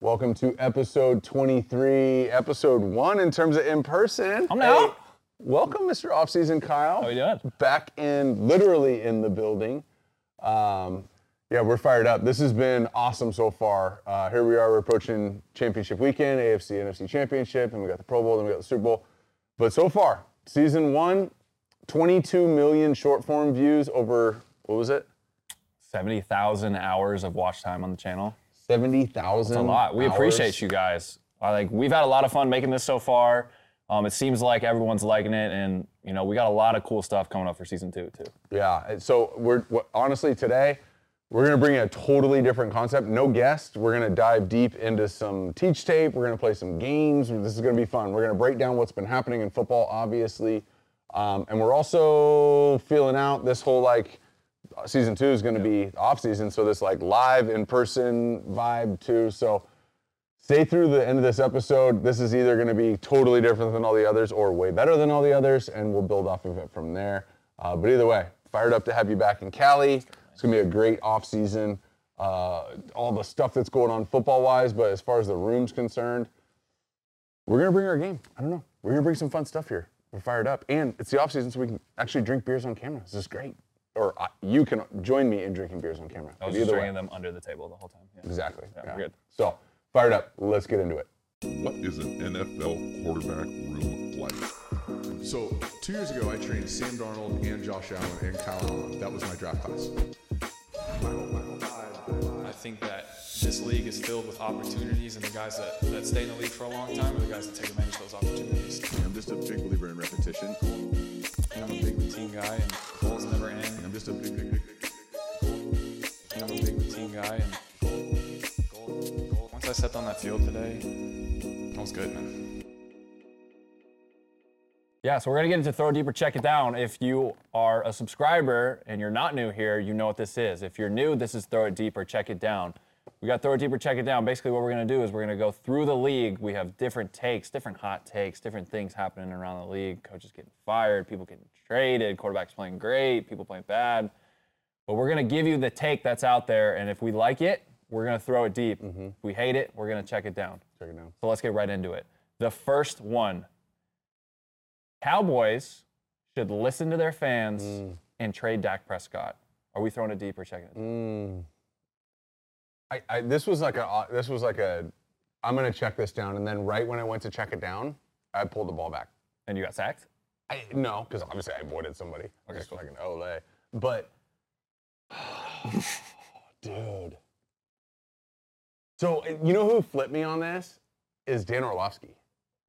Welcome to episode 23, episode one in terms of in person. I'm out. welcome, Mr. Offseason Kyle. How you doing? Back in, literally in the building. Um, yeah, we're fired up. This has been awesome so far. Uh, here we are, we're approaching championship weekend, AFC, NFC championship, and we got the Pro Bowl, then we got the Super Bowl. But so far, season one, 22 million short form views over, what was it? 70,000 hours of watch time on the channel. 70,000. It's a lot. We appreciate you guys. I like we've had a lot of fun making this so far. Um, it seems like everyone's liking it, and you know we got a lot of cool stuff coming up for season two too. Yeah. and So we're honestly today we're gonna bring a totally different concept. No guest. We're gonna dive deep into some teach tape. We're gonna play some games. This is gonna be fun. We're gonna break down what's been happening in football, obviously, um, and we're also feeling out this whole like season two is gonna be off season. So this like live in person vibe too. So stay through the end of this episode. This is either going to be totally different than all the others or way better than all the others, and we'll build off of it from there. Uh, but either way, fired up to have you back in Cali. It's going to be a great off season. Uh, all the stuff that's going on football wise, but as far as the room's concerned, we're going to bring our game. I don't know. We're going to bring some fun stuff here. We're fired up, and it's the off season, so we can actually drink beers on camera. This is great. Or uh, you can join me in drinking beers on camera. I was But just either way- drinking them under the table the whole time. Yeah. Exactly. Yeah, we're good. So, fired up. Let's get into it. What is an NFL quarterback room like? So two years ago, I trained Sam Darnold and Josh Allen and Kyle Allen. That was my draft class. I think that this league is filled with opportunities, and the guys that, that stay in the league for a long time are the guys that take advantage of those opportunities. I'm just a big believer in repetition. And I'm a big routine guy, and goals never end. And I'm just a big, big, big, And I'm a big routine guy, and once I stepped on that field today, I was good, man. Yeah, so we're gonna get into throw deeper, check it down. If you are a subscriber and you're not new here, you know what this is. If you're new, this is throw it deeper, check it down. We got throw it deeper, check it down. Basically, what we're gonna do is we're gonna go through the league. We have different takes, different hot takes, different things happening around the league. Coaches getting fired, people getting traded, quarterbacks playing great, people playing bad. But we're gonna give you the take that's out there, and if we like it, we're gonna throw it deep. Mm-hmm. If we hate it, we're gonna check it down. Check it down. So let's get right into it. The first one Cowboys should listen to their fans mm. and trade Dak Prescott. Are we throwing it deep or checking it? Mm. I, I this was like a uh, this was like a I'm gonna check this down, and then right when I went to check it down, I pulled the ball back. And you got sacked? I no, because obviously I avoided somebody. Okay, Just cool. fucking Olay. But dude. So you know who flipped me on this is Dan Orlovsky.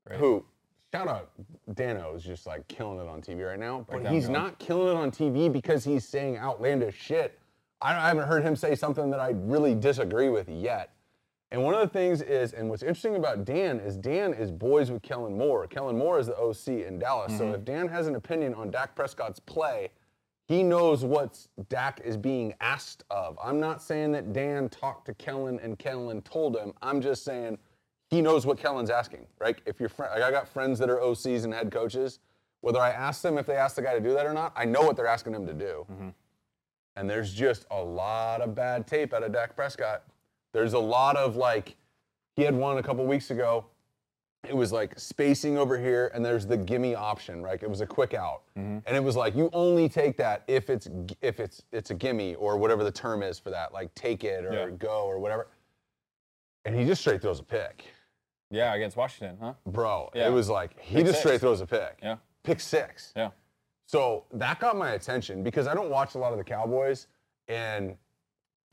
Great. Who shout out Dano is just like killing it on TV right now. But down, he's not killing it on TV because he's saying outlandish shit. I, I haven't heard him say something that I really disagree with yet. And one of the things is, and what's interesting about Dan is Dan is boys with Kellen Moore. Kellen Moore is the OC in Dallas. So mm-hmm. if Dan has an opinion on Dak Prescott's play, he knows what Dak is being asked of. I'm not saying that Dan talked to Kellen and Kellen told him. I'm just saying he knows what Kellen's asking, right? If you're friend, like I got friends that are OCs and head coaches. Whether I ask them if they ask the guy to do that or not, I know what they're asking him to do. Mm-hmm. And there's just a lot of bad tape out of Dak Prescott. There's a lot of like, he had one a couple weeks ago. It was like spacing over here, and there's the gimme option, right? It was a quick out, mm-hmm. and it was like you only take that if it's if it's it's a gimme or whatever the term is for that, like take it or Yeah. go or whatever. And he just straight throws a pick, Yeah, against Washington, huh? bro. Yeah. It was like he Pick just six. straight throws a pick. Yeah. Pick six. Yeah. So that got my attention because I don't watch a lot of the Cowboys and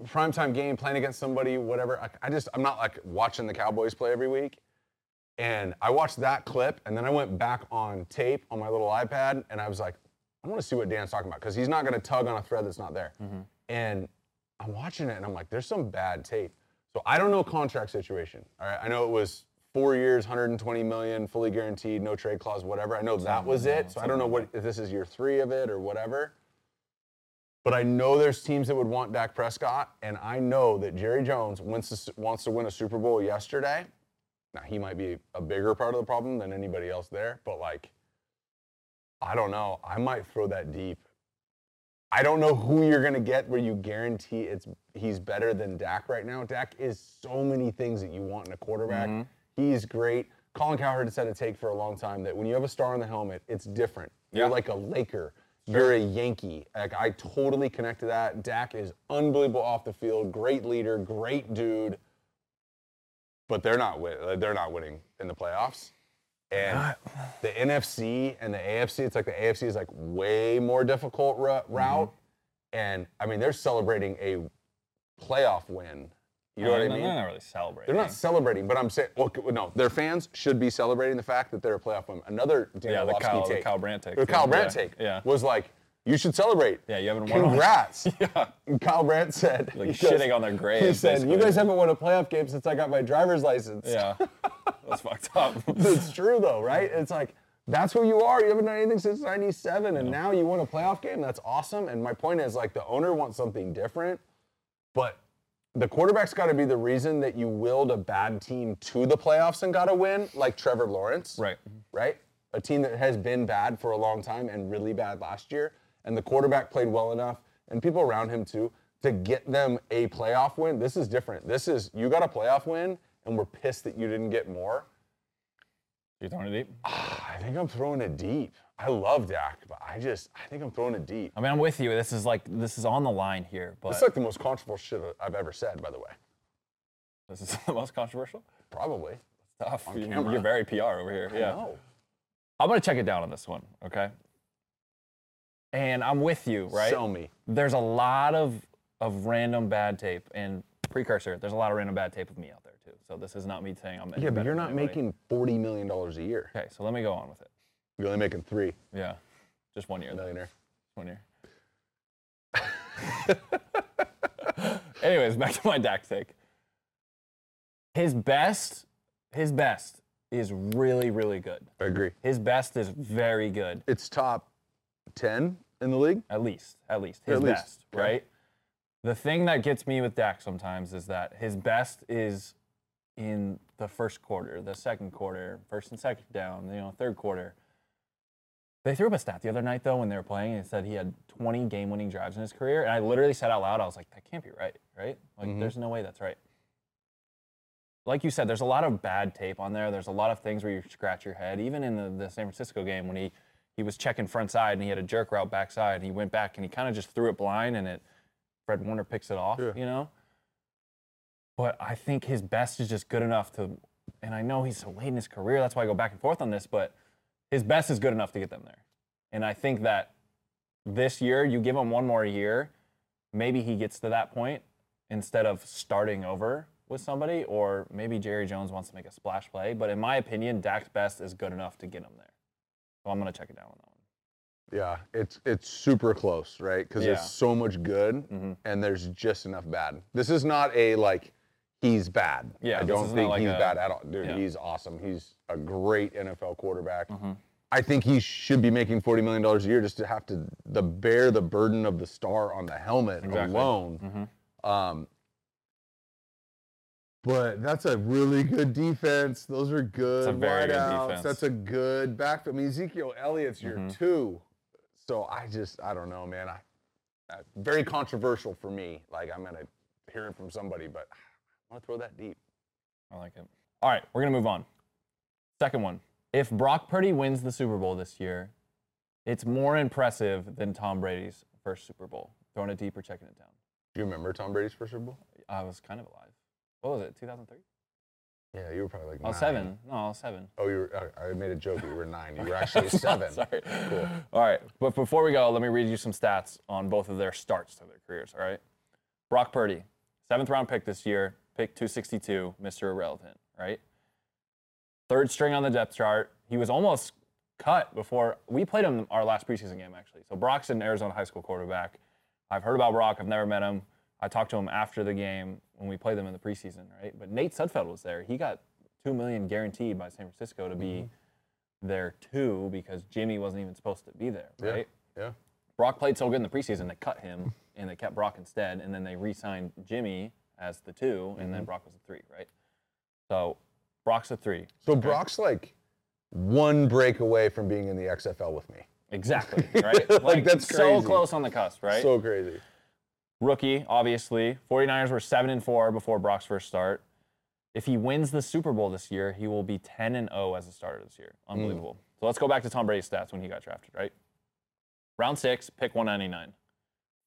primetime game playing against somebody, whatever. I, I just I'm not like watching the Cowboys play every week. And I watched that clip and then I went back on tape on my little iPad and I was like, I want to see what Dan's talking about because he's not going to tug on a thread that's not there. And I'm watching it and I'm like, there's some bad tape. So I don't know contract situation. All right, I know it was four years, 120 million, fully guaranteed, no trade clause, whatever. I know that was it. So I don't know what if this is year three of it or whatever. But I know there's teams that would want Dak Prescott, and I know that Jerry Jones wants to, wants to win a Super Bowl yesterday. Now he might be a bigger part of the problem than anybody else there, but like, I don't know. I might throw that deep I don't know who you're gonna get where you guarantee it's he's better than Dak right now. Dak is so many things that you want in a quarterback. Mm-hmm. He's great. Colin Cowherd has said a take for a long time that when you have a star on the helmet, it's different. You're Yeah. like a Laker. You're Yankee. Like I totally connect to that. Dak is unbelievable off the field, great leader, great dude. But they're not win- uh, they're not winning in the playoffs. And the NFC and the AFC, it's like the AFC is like way more difficult ru- mm-hmm. route. And I mean, they're celebrating a playoff win. You know what I mean? They're not really celebrating. They're not celebrating, but I'm saying, well, no, their fans should be celebrating the fact that they're a playoff win. Another Dan Yeah, the Kyle- the Kyle Brandt take, the Kyle yeah, Brandt yeah, take, yeah. was like, you should celebrate. Yeah, you haven't won. Congrats. Yeah. And Kyle Brandt said, Like goes- shitting on their He grave, said, you guys haven't won a playoff game since I got my driver's license. Yeah, that's fucked up. it's true though, right? It's like that's who you are. You haven't done anything since '97, and now you won a playoff game. That's awesome. And my point is, like, the owner wants something different, but the quarterback's got to be the reason that you willed a bad team to the playoffs and got a win, like Trevor Lawrence. Right. Right. A team that has been bad for a long time and really bad last year, and the quarterback played well enough, and people around him too, to get them a playoff win. This is different. This is you got a playoff win, and we're pissed that you didn't get more. You're throwing it deep? Ah, I think I'm throwing it deep. I love Dak, but I just I think I'm throwing it deep. I mean, I'm with you. This is like this is on the line here, but It's like the most controversial shit I've ever said, by the way. this is the most controversial. Probably. Tough. On You- camera. You're very PR over here. Yeah. No. I'm gonna check it down on this one, okay? And I'm with you, right? Sell me. There's a lot of of random bad tape and precursor. There's a lot of random bad tape of me out there too. So this is not me saying I'm. any Yeah, but better you're than not anybody. making forty million dollars a year. Okay, so let me go on with it. You're only making three. Yeah, just one year. though. Millionaire. One year. Anyways, back to my Dak take. His best, his best is really, really good. I agree. His best is very good. It's top ten in the league. At least, at least. His At least, best, okay. right? The thing that gets me with Dak sometimes is that his best is in the first quarter, the second quarter, first and second down, you know, third quarter. They threw up a stat the other night though when they were playing and it said he had 20 game-winning drives in his career, and I literally said out loud, I was like, that can't be right, right? Like, Mm-hmm. there's no way that's right. Like you said, there's a lot of bad tape on there. There's a lot of things where you scratch your head. Even in the, the San Francisco game when he he was checking front side and he had a jerk route backside and he went back and he kind of just threw it blind and it Fred Warner picks it off, Yeah. you know. But I think his best is just good enough to, and I know he's so late in his career. That's why I go back and forth on this. But his best is good enough to get them there. And I think that this year, you give him one more year, maybe he gets to that point instead of starting over with somebody, or maybe Jerry Jones wants to make a splash play. But in my opinion, Dak's best is good enough to get him there. So I'm going to check it down on that one. Yeah, it's it's super close, right? Because Yeah. there's so much good, and there's just enough bad. This is not a like he's bad. Yeah, I don't think like he's a- bad at all, dude. Yeah. Mm-hmm. He's awesome. He's a great NFL quarterback. I think he should be making forty million dollars a year just to have to the bear the burden of the star on the helmet Exactly. alone. Um, but that's a really good defense. Those are good a very good wideouts. That's a good backfield. I mean, Ezekiel Elliott's your Mm-hmm. two. So I just, I don't know, man. I, uh, very controversial for me. Like I'm gonna hear it from somebody, but I want to throw that deep. I like it. All right, we're going to move on. Second one. If Brock Purdy wins the Super Bowl this year, it's more impressive than Tom Brady's first Super Bowl. Throwing it deep or checking it down. Do you remember Tom Brady's first Super Bowl? I was kind of alive. What was it, 2003? Yeah, you were probably like oh, I was seven. No, I was seven. Oh, you were. I made a joke. You were nine. You were actually seven. Sorry. Cool. All right, but before we go, let me read you some stats on both of their starts to their careers. All right, Brock Purdy, seventh round pick this year, pick 262, Mr. Irrelevant. Right, third string on the depth chart. He was almost cut before we played him our last preseason game actually. So Brock's an Arizona high school quarterback. I've heard about Brock. I've never met him. I talked to him after the game when we played them in the preseason. Right, but Nate Sudfeld was there. He got two million guaranteed by San Francisco to be mm-hmm. there too because Jimmy wasn't even supposed to be there, right? Yeah. Brock played so good in the preseason, they cut him and they kept Brock instead, and then they re-signed Jimmy as the two, and then mm-hmm. Brock was the three, right? So Brock's a three. So Brock's like one break away from being in the XFL with me. Exactly. Right. Like, that's so crazy. close on the cusp, right? So crazy. Rookie, obviously. 49ers were 7 and 4 before Brock's first start. If he wins the Super Bowl this year, he will be 10 and 0 as a starter this year. Hmm. Unbelievable. So let's go back to Tom Brady's stats when he got drafted, right? Round six, pick 199.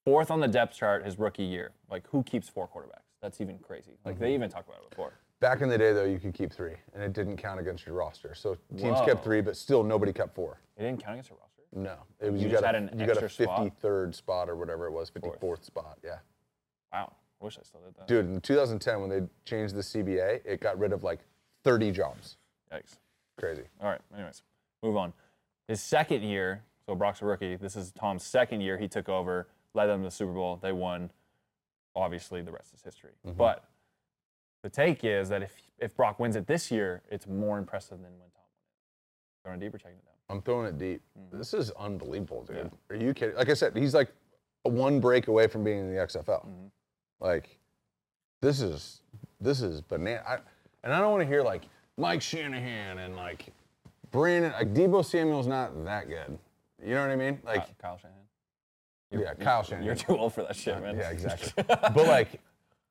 Fourth on the depth chart his rookie year. Like, who keeps four quarterbacks? That's even crazy. Like, they mm-hmm. even talked about it before. Back in the day, though, you could keep three, and it didn't count against your roster. So teams Whoa. kept three, but still nobody kept four. It didn't count against your roster. No, it was You you, just got had a, an you got a extra spot? 53rd spot or whatever it was, 54th spot. Yeah, Wow. I wish I still did that. dude. In 2010, when they changed the CBA, it got rid of like 30 jobs. Yikes. Crazy. All right. Anyways, move on. His second year, so Brock's a rookie. This is Tom's second year. He took over, led them to the Super Bowl. They won. Obviously, the rest is history. Mm-hmm. But the take is that if if Brock wins it this year, it's more impressive than when Tom won it. Checking it down. I'm throwing it deep. Mm-hmm. This is unbelievable, dude. Are you kidding? Like I said, he's like one break away from being in the XFL. Mm-hmm. Like, this is this is banana. I, and I don't want to hear like Mike Shanahan and like Brandon. Like Deebo Samuel's not that good. You know what I mean? Like, Ky- Kyle Shanahan. yeah, Kyle Shanahan. You're too old for that shit, man. Yeah, exactly. but like,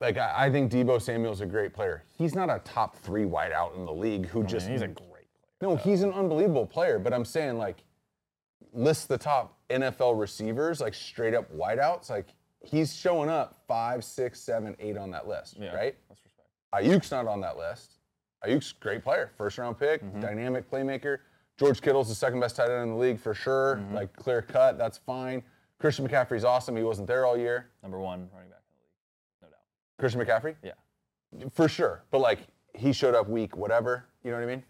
like I, I think Deebo Samuel's a great player. He's not a top three wideout in the league who just he's a great player. no, he's an unbelievable player. But I'm saying like, list the top NFL receivers like straight up wideouts. Like he's showing up five, six, seven, eight on that list, Yeah, right? That's respect. Aiyuk's not on that list. Aiyuk's a great player, first round pick, Mm-hmm. dynamic playmaker. George Kittle's the second best tight end in the league for sure. Mm-hmm. Like clear cut, that's fine. Christian McCaffrey's awesome. He wasn't there all year. Number one running back in the league, no doubt. Christian McCaffrey? Yeah. For sure. But like he showed up weak, whatever. You know what I mean?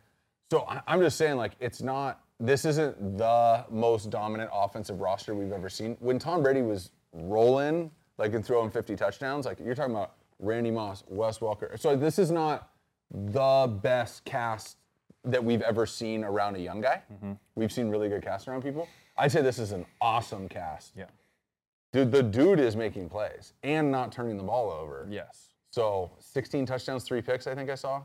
So I- I'm just saying, like, it's not, this isn't the most dominant offensive roster we've ever seen. When Tom Brady was rolling, like, and throwing 50 touchdowns, like, you're talking about Randy Moss, Wes Walker. So this is not the best cast that we've ever seen around a young guy. Mm-hmm. We've seen really good casts around people. I'd say this is an awesome cast. Yeah. Dude, the dude is making plays and not turning the ball over. Yes. So 16 touchdowns, three picks, I think I saw.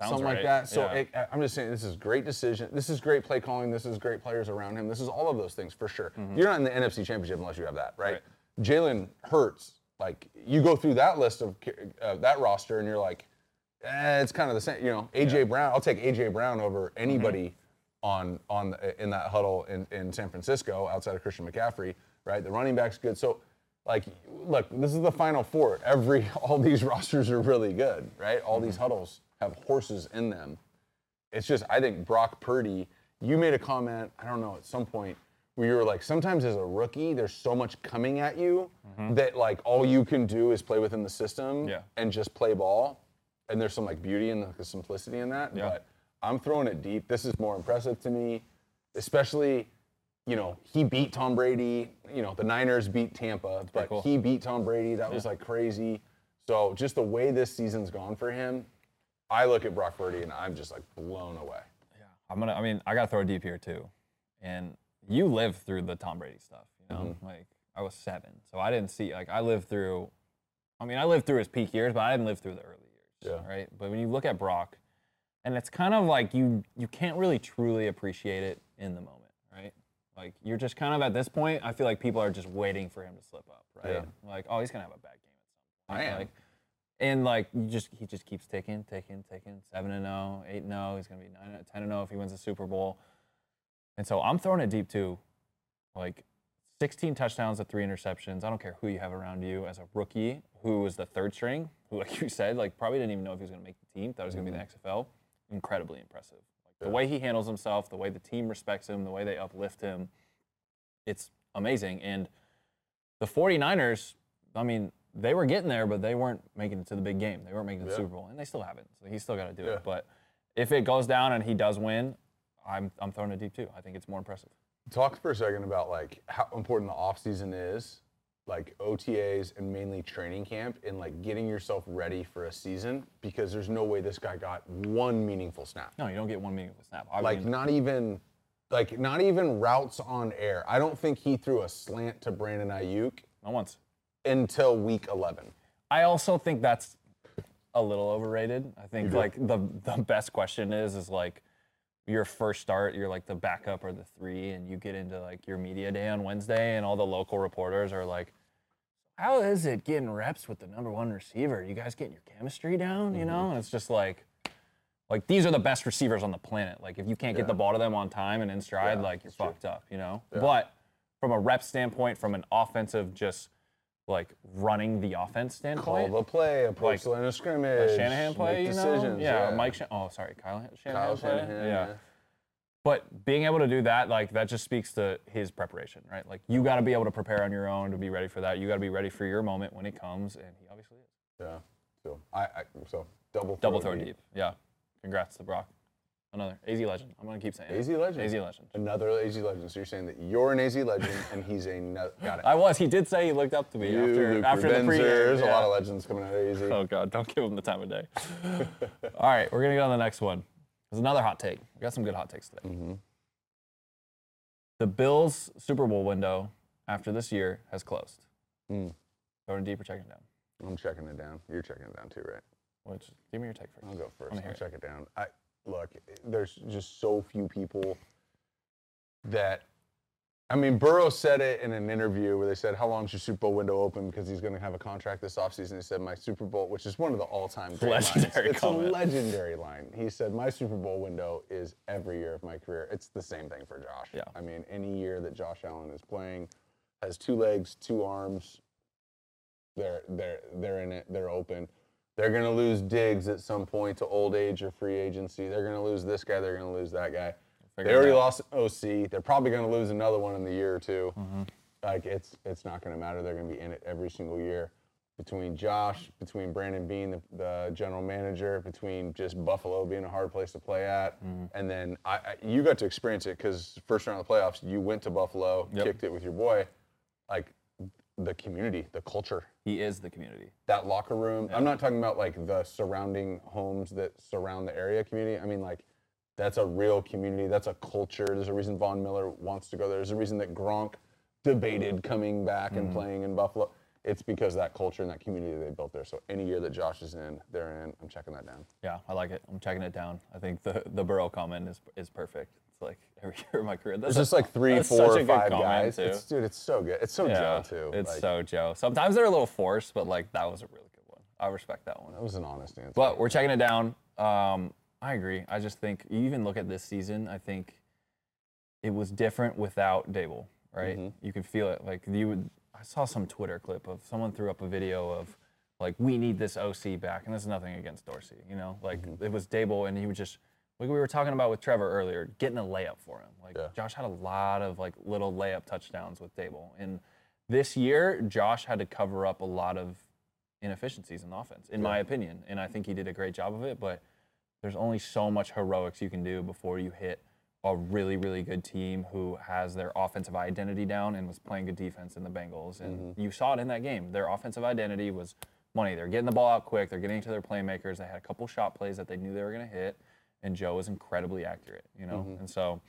Sounds Something like that. So Yeah. it, I'm just saying, this is great decision. This is great play calling. This is great players around him. This is all of those things for sure. You're not in the NFC Championship unless you have that, right? Right. Jalen Hurts, like you go through that list of uh, that roster, and you're like, eh, it's kind of the same. You know, AJ Brown. I'll take AJ Brown over anybody on on the, in that huddle in, in San Francisco outside of Christian McCaffrey, right? The running back's good. So, like, look, this is the Final Four. Every all these rosters are really good, right? All these mm-hmm. huddles have horses in them. It's just I think Brock Purdy. You made a comment. I don't know at some point where you were like, sometimes as a rookie, there's so much coming at you mm-hmm. that like all you can do is play within the system Yeah. and just play ball. And there's some like beauty and the simplicity in that. Yeah. But I'm throwing it deep. This is more impressive to me, especially, you know, he beat Tom Brady. You know, the Niners beat Tampa, but cool. he beat Tom Brady. That was like crazy. So just the way this season's gone for him, I look at Brock Purdy and I'm just like blown away. Yeah, I'm gonna. I mean, I gotta throw deep here too, and you lived through the Tom Brady stuff. You know, Mm-hmm. like I was seven, so I didn't see. Like I lived through. I mean, I lived through his peak years, but I didn't live through the early years. Yeah. Right. But when you look at Brock, and it's kind of like you you can't really truly appreciate it in the moment? Like you're just kind of at this point. I feel like people are just waiting for him to slip up, right? Yeah. Like, oh, he's gonna have a bad game at some point. I am. Like, and like you just he just keeps ticking, ticking, ticking. Seven and 0, 8 and 0. He's gonna be nine, 10 and 0 if he wins the Super Bowl. And so I'm throwing it deep too. Like 16 touchdowns at three interceptions. I don't care who you have around you as a rookie who was the third string, who like you said, like probably didn't even know if he was gonna make the team. Thought he was gonna be in the mm-hmm. XFL. Incredibly impressive. The way he handles himself, the way the team respects him, the way they uplift him. It's amazing. And the 49ers, I mean, they were getting there, but they weren't making it to the big game. They weren't making the Yeah. Super Bowl, and they still haven't. So he's still got to do Yeah. it. But if it goes down and he does win, I'm I'm throwing it deep too. I think it's more impressive. Talk for a second about like how important the offseason is, like OTAs and mainly training camp and like getting yourself ready for a season because there's no way this guy got one meaningful snap. No, you don't get one meaningful snap. I Like mean, not even like not even routes on air. I don't think he threw a slant to Brandon Aiyuk not once. until week 11. I also think that's a little overrated. I think like the the best question is is like your first start, you're like the backup or the three, and you get into like your media day on Wednesday, and all the local reporters are like, "How is it getting reps with the number one receiver? You guys getting your chemistry down? You know?" Mm-hmm. And it's just like, like these are the best receivers on the planet. Like if you can't get the ball to them on time and in stride, Yeah, like you're fucked up. You know. But from a rep standpoint, from an offensive, just like running the offense Call standpoint, the play, Like, the line of scrimmage. a Shanahan play, make you know? decisions. Yeah, Mike. Shan- oh, sorry, Kyle Shanahan. Kyle play? Shanahan. yeah. But being able to do that, like that just speaks to his preparation, right? Like you got to be able to prepare on your own to be ready for that. You got to be ready for your moment when it comes, and he obviously is. Yeah. So I, I so double Double throw deep. Yeah. Congrats to Brock. Another AZ legend. I'm gonna keep saying it. AZ legend. AZ legend. Another AZ legend. So you're saying that you're an AZ legend and he's a no, got it. I was. He did say he looked up to me you, after Luke after the Rebenzer, pregame. There's a lot of legends coming out of AZ. Oh God, don't give him the time of day. All right, we're gonna go on the next one. There's another hot take. We got some good hot takes today. Mm-hmm. The Bills Super Bowl window after this year has closed. Mm. Going deeper, checking it down. I'm checking it down. You're checking it down too, right? Which give me your take first. I'll go first. I'll hear it. check it down. I look. There's just so few people that. I mean, Burrow said it in an interview where they said, "How long's your Super Bowl window open?" Because he's going to have a contract this offseason. He said, "My Super Bowl," which is one of the all-time great Legendary lines. It's comment. a legendary line. He said, "My Super Bowl window is every year of my career." It's the same thing for Josh. Yeah. I mean, any year that Josh Allen is playing, has two legs, two arms, they're they're they're in it. They're open. They're gonna lose Diggs at some point to old age or free agency. They're gonna lose this guy. They're gonna lose that guy. They already lost OC. They're probably gonna lose another one in the year or 2 Mm-hmm. Like it's it's not gonna matter. They're gonna be in it every single year. Between Josh, between Brandon Beane, the, the general manager, between just Buffalo being a hard place to play at, Mm-hmm. and then I, I, you got to experience it because first round of the playoffs, you went to Buffalo, Yep. kicked it with your boy, like the community, the culture, He is the community. that locker room. I'm not talking about like the surrounding homes that surround the area community. I mean like that's a real community. That's a culture. There's a reason Von Miller wants to go there. There's a reason that Gronk debated coming back and mm-hmm. playing in Buffalo. It's because of that culture and that community they built there. So any year that Josh is in, they're in. I'm checking that down. Yeah, I like it. I'm checking it down. I think the the Burrow comment is is perfect. It's like every year of my career. That's There's just like three, four, or five guys. It's, dude, it's so good. It's so yeah, Joe too. It's Like, so Joe. Sometimes they're a little forced, but like that was a really good one. I respect that one. That was an honest answer. But we're checking it down. Um, I agree. I just think you even look at this season. I think it was different without Daboll, right? Mm-hmm. You could feel it. Like you would. I saw some Twitter clip of someone threw up a video of like we need this OC back, and there's nothing against Dorsey, you know. Like Mm-hmm. it was Daboll, and he was just like we were talking about with Trevor earlier, getting a layup for him. Like Yeah. Josh had a lot of like little layup touchdowns with Daboll, and this year Josh had to cover up a lot of inefficiencies in the offense, in my opinion. And I think he did a great job of it, but there's only so much heroics you can do before you hit a really, really good team who has their offensive identity down and was playing good defense in the Bengals. And mm-hmm. you saw it in that game. Their offensive identity was money. They're getting the ball out quick, they're getting to their playmakers. They had a couple shot plays that they knew they were going to hit, and Joe was incredibly accurate, you know? Mm-hmm. And so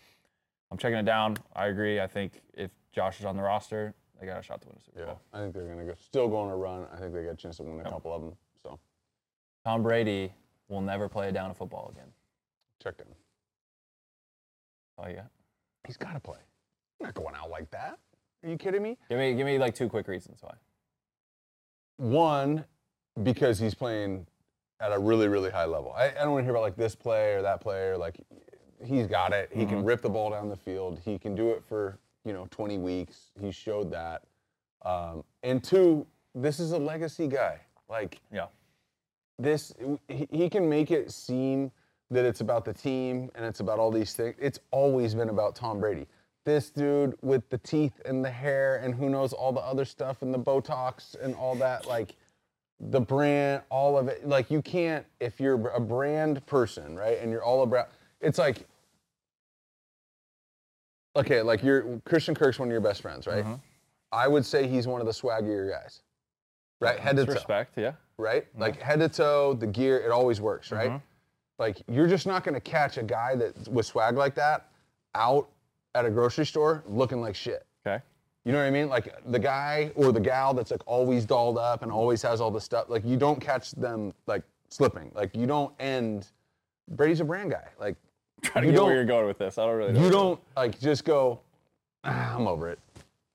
I'm checking it down. I agree. I think if Josh is on the roster, they got a shot to win a Super yeah, Bowl. I think they're gonna go still go on a run. I think they got a chance to win a couple of them. So Tom Brady will never play a down of football again. check down. Oh yeah. He's got to play. He's not going out like that. Are you kidding me? Give me give me like two quick reasons why. One, because he's playing at a really, really high level. I, I don't want to hear about like this play or that play or like he's got it. He can rip the ball down the field. He can do it for, you know, 20 weeks. He showed that. Um, and two, this is a legacy guy. Like Yeah. this he, he can make it seem that it's about the team and it's about all these things. It's always been about Tom Brady. This dude with the teeth and the hair and who knows all the other stuff and the Botox and all that, like the brand, all of it. Like you can't if you're a brand person, right? And you're all about it's like okay, like you're Christian Kirk's one of your best friends, right? I would say he's one of the swaggier guys. Right? Head to toe Respect, yeah. right? Like head to toe, the gear, it always works, right? Mm-hmm. Like you're just not gonna catch a guy that with swag like that out at a grocery store looking like shit. Okay. You know what I mean? Like the guy or the gal that's like always dolled up and always has all the stuff. Like you don't catch them like slipping. Like you don't end. Brady's a brand guy. Like trying to You get where you're going with this. I don't really know. you don't like just go. "Ah, I'm over it.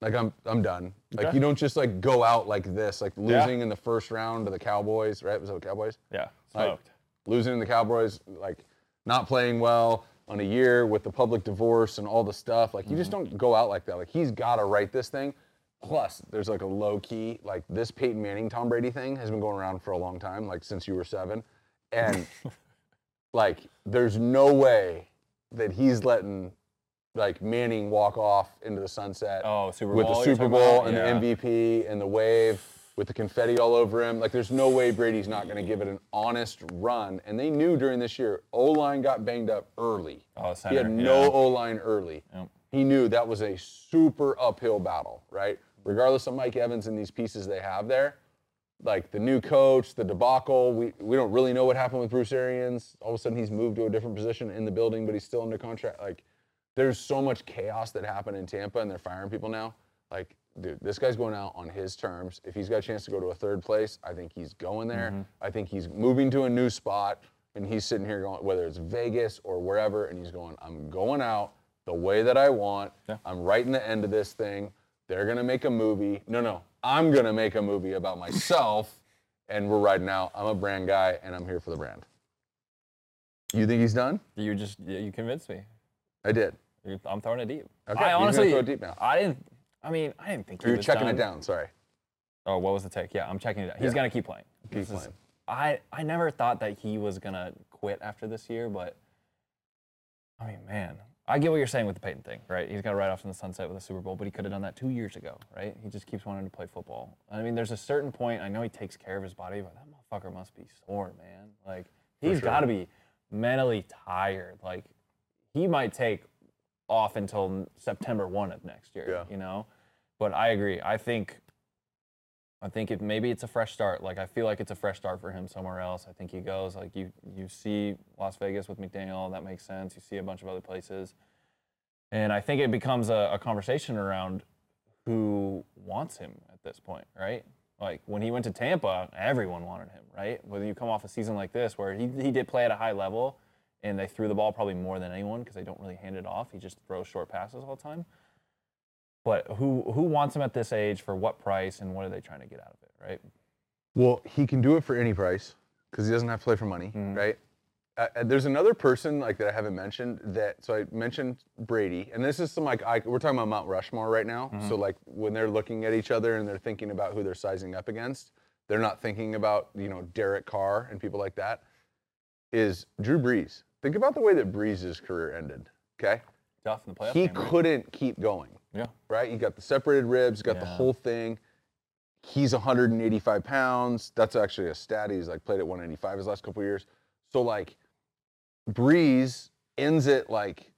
Like I'm I'm done. Like Okay. you don't just like go out like this, like losing in the first round to the Cowboys, right? Was it the Cowboys? Yeah, Like, smoked. Losing to the Cowboys, like not playing well on a year with the public divorce and all the stuff. Like you just Mm-hmm. don't go out like that. Like he's got to write this thing. Plus, there's like a low key, like this Peyton Manning Tom Brady thing has been going around for a long time, like since you were seven, and like there's no way that he's letting like Manning walk off into the sunset Oh, Super with Bowl the Super Bowl about? and Yeah. the MVP and the wave with the confetti all over him. Like, there's no way Brady's not going to give it an honest run. And they knew during this year, O line got banged up early. Oh, he had no yeah. O line early. Yep. He knew that was a super uphill battle, right? Regardless of Mike Evans and these pieces they have there, like the new coach, the debacle, we, we don't really know what happened with Bruce Arians. All of a sudden, he's moved to a different position in the building, but he's still under contract. Like, there's so much chaos that happened in Tampa, and they're firing people now. Like, dude, this guy's going out on his terms. If he's got a chance to go to a third place, I think he's going there. Mm-hmm. I think he's moving to a new spot, and he's sitting here going, whether it's Vegas or wherever, and he's going, I'm going out the way that I want. I'm right in the end of this thing. They're gonna make a movie. No, no, I'm gonna make a movie about myself, and we're riding out. I'm a brand guy, and I'm here for the brand. You think he's done? You just you convinced me. I did. I'm throwing it deep. Okay, I honestly, throw it deep now. I didn't. I mean, I didn't think he You're was checking done. it down. Sorry. Oh, what was the take? Yeah, I'm checking it out. He's Yeah. gonna keep playing. Keep This is- playing. I I never thought that he was gonna quit after this year, but I mean, man, I get what you're saying with the Peyton thing, right? He's got to ride off in the sunset with a Super Bowl, but he could have done that two years ago, right? He just keeps wanting to play football. I mean, there's a certain point. I know he takes care of his body, but that motherfucker must be sore, man. Like he's got to be mentally tired. Like he might take off until September one of next year. Yeah. You know, but I agree. I think I think it maybe it's a fresh start. Like I feel like it's a fresh start for him somewhere else. I think he goes like you you see Las Vegas with McDaniel, that makes sense. You see a bunch of other places. And I think it becomes a, a conversation around who wants him at this point, right? Like when he went to Tampa, everyone wanted him, right? Whether you come off a season like this where he, he did play at a high level and they threw the ball probably more than anyone because they don't really hand it off. He just throws short passes all the time. But who who wants him at this age for what price and what are they trying to get out of it, right? Well, he can do it for any price because he doesn't have to play for money, right? Uh, uh, there's another person like that I haven't mentioned that. So I mentioned Brady, and this is some like I, we're talking about Mount Rushmore right now. So like when they're looking at each other and they're thinking about who they're sizing up against, they're not thinking about you know Derek Carr and people like that. Is Drew Brees? Think about the way that Brees' career ended. Okay, Tough in the playoff he game, couldn't keep going Yeah. right? You got the separated ribs, got the whole thing. He's 185 pounds. That's actually a stat. He's like played at 185 his last couple years. So like, Brees ends it like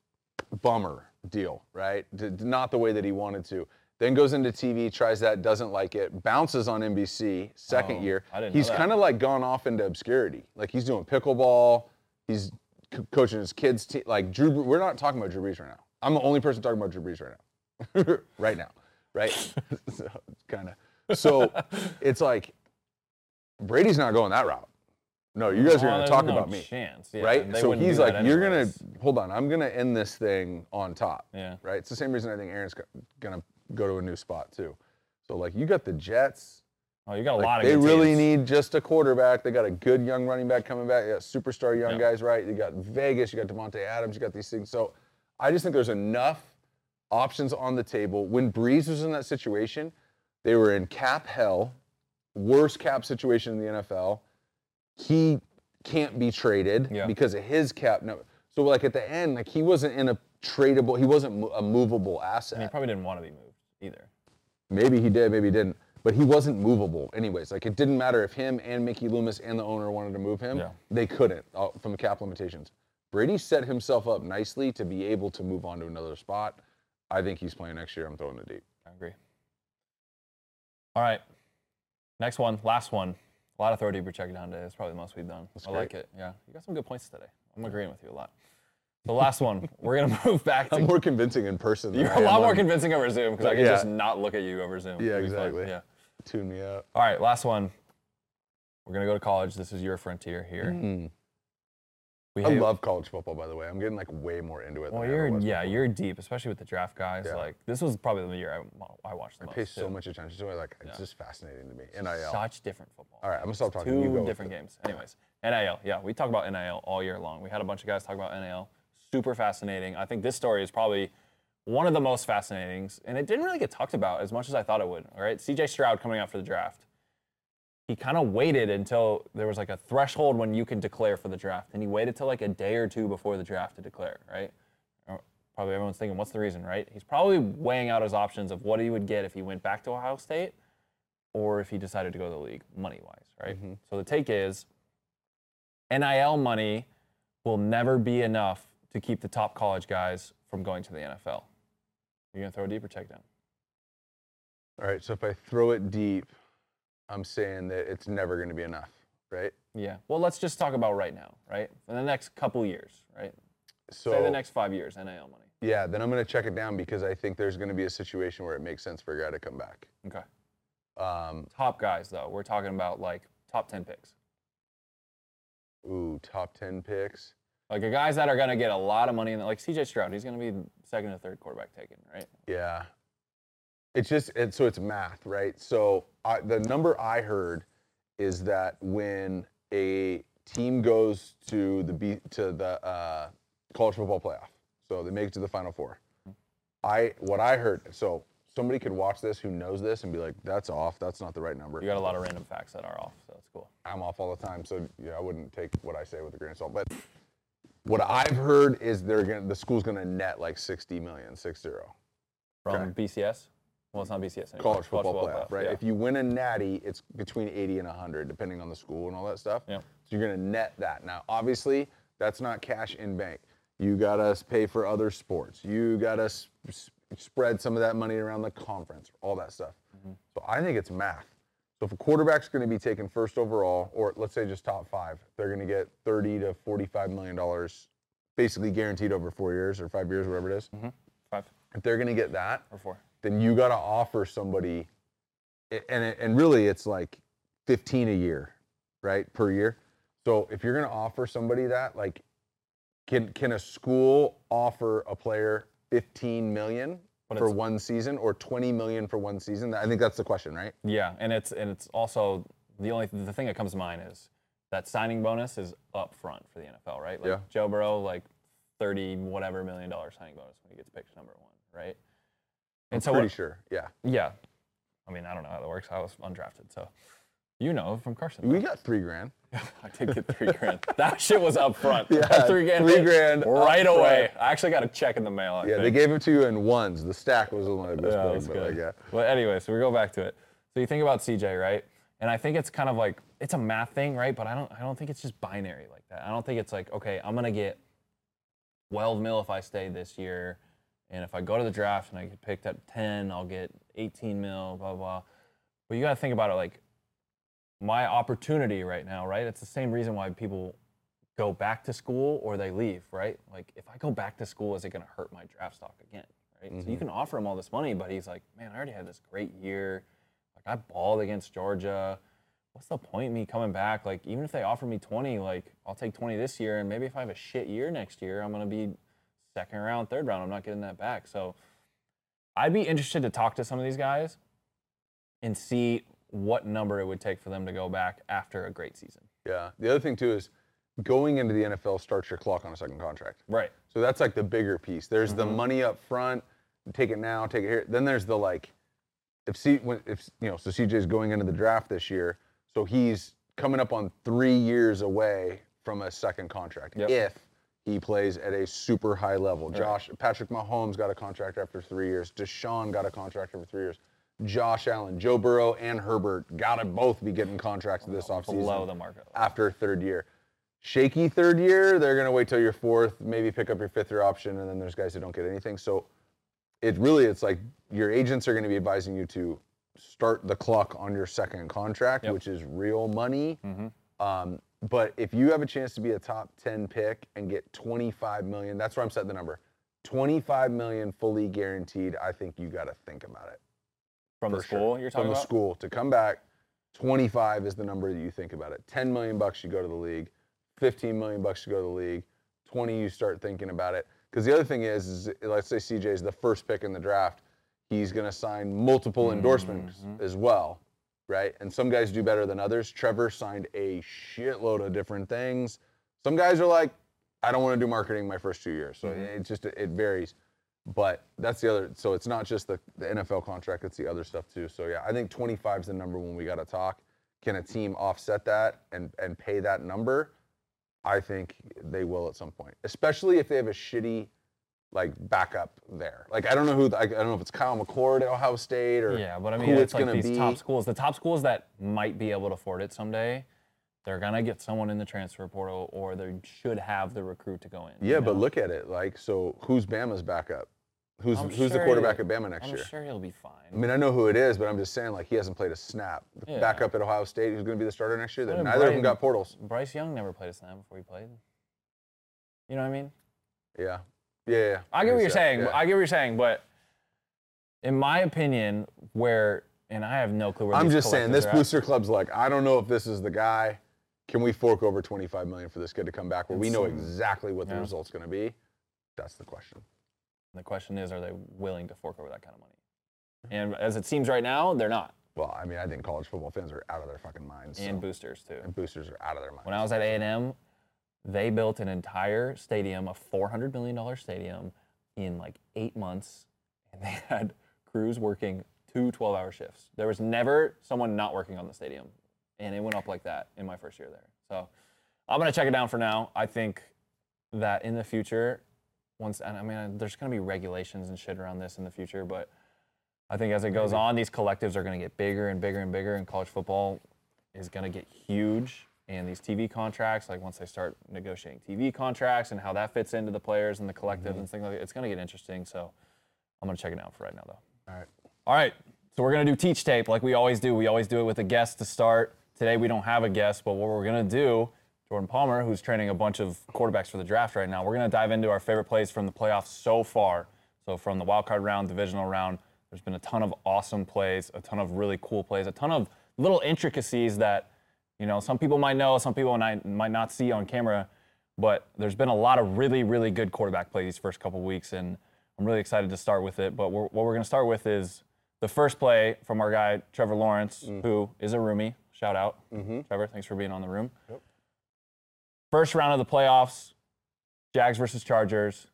bummer deal, right? D- d- not the way that he wanted to. Then goes into TV, tries that, doesn't like it, bounces on NBC second Oh, year. I didn't he's kind of like gone off into obscurity. Like he's doing pickleball. He's co- coaching his kids. Te- like Drew, we're not talking about Drew Brees right now. I'm the only person talking about Drew Brees right now. right now, right? so, kind of. So it's like Brady's not going that route. No, you guys are going to talk no about me, Chance. Yeah, right? So he's like, you're gonna hold on. I'm gonna end this thing on top. Yeah. Right. It's the same reason I think Aaron's gonna go to a new spot too. So like, you got the Jets. Oh, you got a Like, lot of they really teams. need just a quarterback. They got a good young running back coming back. You got superstar young Yeah. guys, right? You got Vegas. You got Davante Adams. You got these things. So I just think there's enough options on the table. When Brees was in that situation, they were in cap hell, worst cap situation in the NFL. He can't be traded Yeah. because of his cap. No, so like at the end, like he wasn't in a tradable. He wasn't a movable asset. And he probably didn't want to be moved either. Maybe he did, maybe he didn't. But he wasn't movable, anyways. Like it didn't matter if him and Mickey Loomis and the owner wanted to move him. Yeah. They couldn't uh, from the cap limitations. Brady set himself up nicely to be able to move on to another spot. I think he's playing next year. I'm throwing the deep. I agree. All right. Next one, last one. A lot of throw deeper check down today. It's probably the most we've done. I like it. Yeah. You got some good points today. I'm agreeing with you a lot. The last one, we're gonna move back to I'm more convincing in person. than You're a lot more on- convincing over Zoom because I can Yeah. just not look at you over Zoom. Yeah, It'll fun. exactly. Yeah. Tune me out. All right, last one. We're gonna go to college. This is your frontier here. Mm. We I hate- love college football, by the way. I'm getting like way more into it. Well, than I ever you're was yeah, before. you're deep, especially with the draft guys. Yeah. Like this was probably the year I, I watched the I most. pay so too. much attention to it. Like it's just fascinating to me. NIL. Such different football. All right, I'm gonna stop talking. You Two go with different it. games. Anyways, NIL. Yeah, we talk about NIL all year long. We had a bunch of guys talk about NIL. Super fascinating. I think this story is probably one of the most fascinating, and it didn't really get talked about as much as I thought it would. All right, CJ Stroud coming out for the draft. He kind of waited until there was like a threshold when you can declare for the draft, and he waited till like a day or two before the draft to declare. Right? Uh, Probably everyone's thinking, what's the reason? Right? He's probably weighing out his options of what he would get if he went back to Ohio State or if he decided to go to the league money wise, right? So the take is NIL money will never be enough to keep the top college guys from going to the NFL. You're gonna throw a deeper check down. All right, so if I throw it deep, I'm saying that it's never going to be enough, right? Yeah. Well, let's just talk about right now, right? In the next couple years, right? So Say the next five years, NIL money. yeah, then I'm going to check it down because I think there's going to be a situation where it makes sense for a guy to come back. Okay. Um, Top guys though, we're talking about like top ten picks. ooh, top ten picks. Like the guys that are gonna get a lot of money in the, like CJ Stroud, he's gonna be second or third quarterback taken, right? Yeah. It's just it's so it's math, right? So I, the number I heard is that when a team goes to the B, to the uh, college football playoff, so they make it to the Final Four. I what I heard. So somebody could watch this who knows this and be like, "That's off. That's not the right number." You got a lot of random facts that are off, so that's cool. I'm off all the time, so yeah, I wouldn't take what I say with a grain of salt. But what I've heard is they're gonna the school's gonna net like 60 million, six zero. From BCS? Well, it's not BCS anymore. college football, playoff, right? Yeah. If you win a natty, it's between 80 and 100, depending on the school and all that stuff. Yeah. So you're going to net that. Now, obviously, that's not cash in bank. You got to pay for other sports. You got to s- s- spread some of that money around the conference, all that stuff. Mm-hmm. So I think it's math. So if a quarterback's going to be taken first overall, or let's say just top five, they're going to get 30 to 45 million dollars, basically guaranteed over four years or five years, whatever it is. Five If they're going to get that, or four. Then you got to offer somebody, and it- and really it's like 15 a year, right, per year. So if you're going to offer somebody that, like, can can a school offer a player 15 million But for one season or 20 million for one season? I think that's the question, right? Yeah, and it's and it's also the only the thing that comes to mind is that signing bonus is up front for the NFL, right? Like Yeah. Joe Burrow, like thirty whatever million dollar signing bonus when he gets picked number one, right? And so Pretty sure. Yeah. yeah, I mean I don't know how that works. I was undrafted, so you know from Carson. We got three grand. I did get three grand. That shit was up front. Yeah, three grand. three grand right away. front. I actually got a check in the mail. I Yeah, they gave it to you in ones. The stack was only this Yeah, big, but good. like, yeah. Well, anyway, so we go back to it. So you think about CJ, right? And I think it's kind of like it's a math thing, right? But I don't I don't think it's just binary like that. I don't think it's like, okay, I'm gonna get 12 mil if I stay this year. And if I go to the draft and I get picked at 10, I'll get 18 mil, blah, blah. But you gotta think about it like my opportunity right now, right? It's the same reason why people go back to school or they leave, right? Like if I go back to school, is it gonna hurt my draft stock again? Right? So you mm-hmm. can offer him all this money, but he's like, man, I already had this great year. Like I balled against Georgia. What's the point in me coming back? Like even if they offer me 20, like I'll take 20 this year, and maybe if I have a shit year next year, I'm gonna be second round, third round. I'm not getting that back. So I'd be interested to talk to some of these guys and see what number it would take for them to go back after a great season. Yeah. The other thing too is going into the NFL starts your clock on a second contract. Right. So that's like the bigger piece. There's Mm-hmm. the money up front, take it now, take it here. Then there's the like, if C, when, if you know, so CJ's going into the draft this year, so he's coming up on three years away from a second contract. Yep. If he plays at a super high level, Josh Patrick Mahomes got a contract after three years. Deshaun got a contract after three years. Josh Allen, Joe Burrow, and Herbert gotta both be getting contracts this offseason Below the market. after third year. Shaky third year, they're gonna wait till your fourth, maybe pick up your fifth year option, and then there's guys who don't get anything. So it really it's like your agents are gonna be advising you to start the clock on your second contract, Yep. which is real money. Um, but if you have a chance to be a top 10 pick and get 25 million, that's where I'm setting the number. 25 million fully guaranteed. I think you got to think about it. From the for sure. school you're talking From the about? school to come back, 25 is the number that you think about it. 10 million bucks you go to the league. 15 million bucks to go to the league. 20, you start thinking about it. Because the other thing is, is, let's say CJ is the first pick in the draft, he's going to sign multiple endorsements mm-hmm. as well, right? And some guys do better than others. Trevor signed a shitload of different things. Some guys are like, I don't want to do marketing my first two years. So mm-hmm. it just it varies. But that's the other. So it's not just the, the NFL contract; it's the other stuff too. So yeah, I think 25 is the number when we got to talk. Can a team offset that and and pay that number? I think they will at some point, especially if they have a shitty like backup there. Like I don't know who. I, I don't know if it's Kyle McCord at Ohio State or Yeah, but I who mean, it's it's like gonna these be. top schools. The top schools that might be able to afford it someday, they're gonna get someone in the transfer portal, or they should have the recruit to go in. Yeah, you but look at it. Like, so who's Bama's backup? Who's I'm who's the quarterback at Bama next year? I'm sure he'll be fine. I mean, I know who it is, but I'm just saying, like, he hasn't played a snap. The Yeah. Backup at Ohio State, who's to be the starter next year? What Then if neither of them got portals. Bryce Young never played a snap before he played. You know what I mean? Yeah, yeah, yeah. I get what you're saying. yeah. I get what you're saying, but in my opinion, where and I have no clue where I'm just saying, this are booster club's like, I don't know if this is the guy. Can we fork over 25 million for this kid to come back where we know exactly what the yeah. result's going to be? That's the question. The question is, are they willing to fork over that kind of money? And as it seems right now, they're not. Well, I mean, I think college football fans are out of their fucking minds. And so- boosters too. and boosters are out of their minds. When I was at A&M, they built an entire stadium, a $400 million stadium, in like eight months, and they had crews working two 12-hour shifts. There was never someone not working on the stadium, and it went up like that in my first year there. So I'm gonna check it down for now. I think that in the future, once and I mean, there's gonna be regulations and shit around this in the future, but I think as it goes on, these collectives are going to get bigger and bigger and bigger, and college football is going to get huge. And these TV contracts, like once they start negotiating TV contracts and how that fits into the players and the collective mm-hmm. and things like that, it's going to get interesting. So I'm going to check it out for right now, though. All right. All right. So we're going to do teach tape like we always do. We always do it with a guest to start. Today we don't have a guest, but what we're going to do, Jordan Palmer, who's training a bunch of quarterbacks for the draft right now, we're going to dive into our favorite plays from the playoffs so far. So from the wild card round, divisional round, there's been a ton of awesome plays, a ton of really cool plays, a ton of little intricacies that, you know, some people might know, some people might might not see on camera, but there's been a lot of really, really good quarterback play these first couple weeks, and I'm really excited to start with it. But we're, what we're going to start with is the first play from our guy Trevor Lawrence, mm. who is a roomie. Shout out, mm-hmm. Trevor. Thanks for being on the room. Yep. First round of the playoffs, Jags versus Chargers.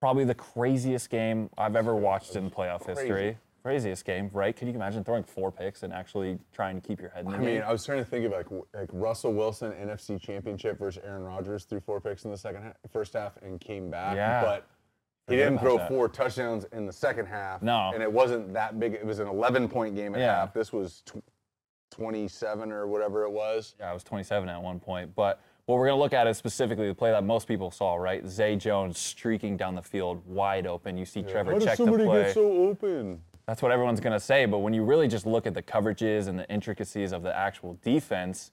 Probably the craziest game I've ever watched in playoff history. Craziest game, right? Can you imagine throwing four picks and actually trying to keep your head in the I game? mean, I was trying to think of like like Russell Wilson NFC Championship versus Aaron Rodgers threw four picks in the second half, first half and came back. Yeah. But he didn't throw that. four touchdowns in the second half. No. And it wasn't that big. It was an 11 point game at Yeah. half. This was tw- 27 or whatever it was. Yeah, I was 27 at one point. But what we're going to look at is specifically the play that most people saw, right? Zay Jones streaking down the field wide open. You see Trevor How check does the somebody play. get so open? That's what everyone's going to say. But when you really just look at the coverages and the intricacies of the actual defense,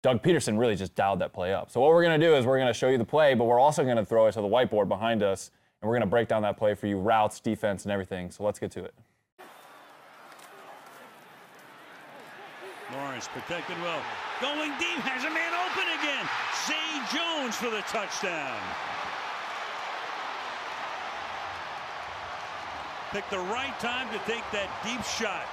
Doug Pederson really just dialed that play up. So what we're going to do is we're going to show you the play, but we're also going to throw it to the whiteboard behind us, and we're going to break down that play for you, routes, defense, and everything. So let's get to it. Lawrence protected well. Going deep, has a man open again. Zay Jones for the touchdown. Picked the right time to take that deep shot.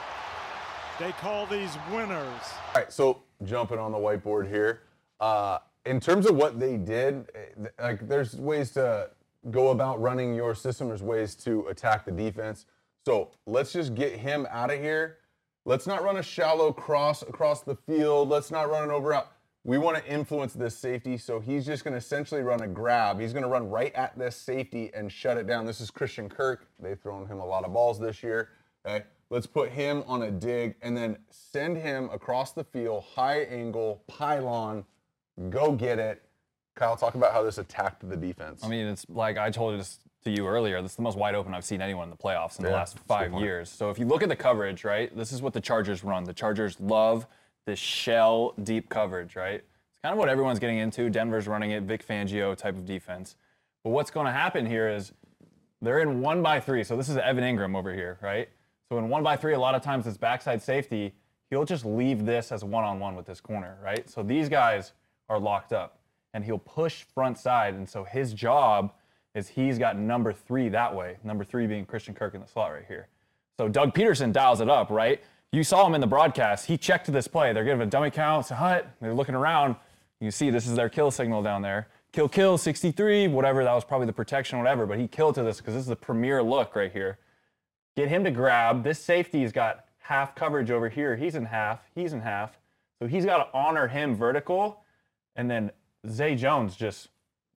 They call these winners. All right, so jumping on the whiteboard here. Uh, in terms of what they did, eh, like there's ways to go about running your system. There's ways to attack the defense. So let's just get him out of here. Let's not run a shallow cross across the field. Let's not run an over out. We want to influence this safety, so he's just going to essentially run a grab. He's going to run right at this safety and shut it down. This is Christian Kirk. They've thrown him a lot of balls this year. Okay, let's put him on a dig and then send him across the field, high angle, pylon, go get it. Kyle, talk about how this attacked the defense. I mean, it's like I told this to you earlier. This is the most wide open I've seen anyone in the playoffs in the last that's a good five years. So if you look at the coverage, right, this is what the Chargers run. The Chargers love this shell deep coverage, right? It's kind of what everyone's getting into. Denver's running it, Vic Fangio type of defense. But what's going to happen here is they're in one by three. So this is Evan Ingram over here, right? So in one by three, a lot of times it's backside safety. He'll just leave this as one on one with this corner, right? So these guys are locked up. and he'll push front side. And so his job is he's got number three that way. Number three being Christian Kirk in the slot right here. So Doug Pederson dials it up, right? You saw him in the broadcast. He checked to this play. They're giving a dummy count. A hut. They're looking around. You see this is their kill signal down there. Kill, kill, 63, whatever. That was probably the protection, whatever. But he killed to this because this is the premier look right here. Get him to grab. This safety's got half coverage over here. He's in half. He's in half. So he's got to honor him vertical. And then Zay Jones just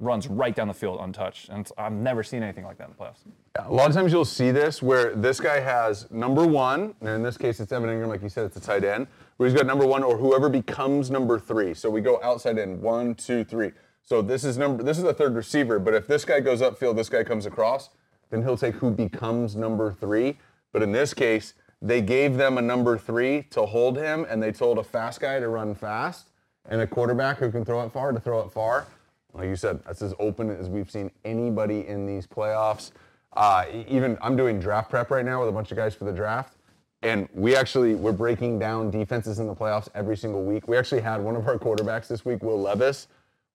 runs right down the field untouched. And I've never seen anything like that in the playoffs. A lot of times you'll see this where this guy has number one, and in this case it's Evan Ingram, like you said, it's a tight end, where he's got number one or whoever becomes number three. So we go outside in one, two, three. So this is number this is the third receiver, but if this guy goes upfield, this guy comes across, then he'll take who becomes number three. But in this case, they gave them a number three to hold him, and they told a fast guy to run fast, and a quarterback who can throw it far to throw it far. Like you said, that's as open as we've seen anybody in these playoffs. Uh, even I'm doing draft prep right now with a bunch of guys for the draft, and we actually we're breaking down defenses in the playoffs every single week. We actually had one of our quarterbacks this week, Will Levis,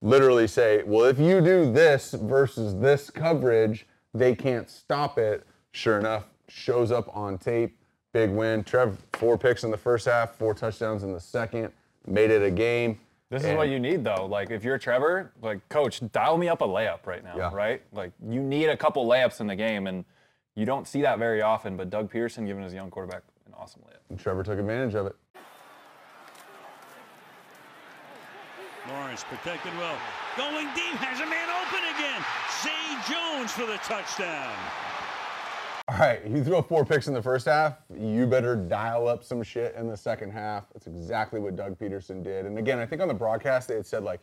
literally say, "Well, if you do this versus this coverage, they can't stop it." Sure enough, shows up on tape. Big win. Trev, four picks in the first half, four touchdowns in the second. Made it a game. This is And- what you need, though. Like, if you're Trevor, like, coach, dial me up a layup right now, Yeah. right? Like, you need a couple layups in the game, and you don't see that very often. But Doug Pederson giving his young quarterback an awesome layup. And Trevor took advantage of it. Lawrence protected well. Going deep, has a man open again. Zay Jones for the touchdown. All right, you throw four picks in the first half. You better dial up some shit in the second half. That's exactly what Doug Pederson did. And again, I think on the broadcast they had said like,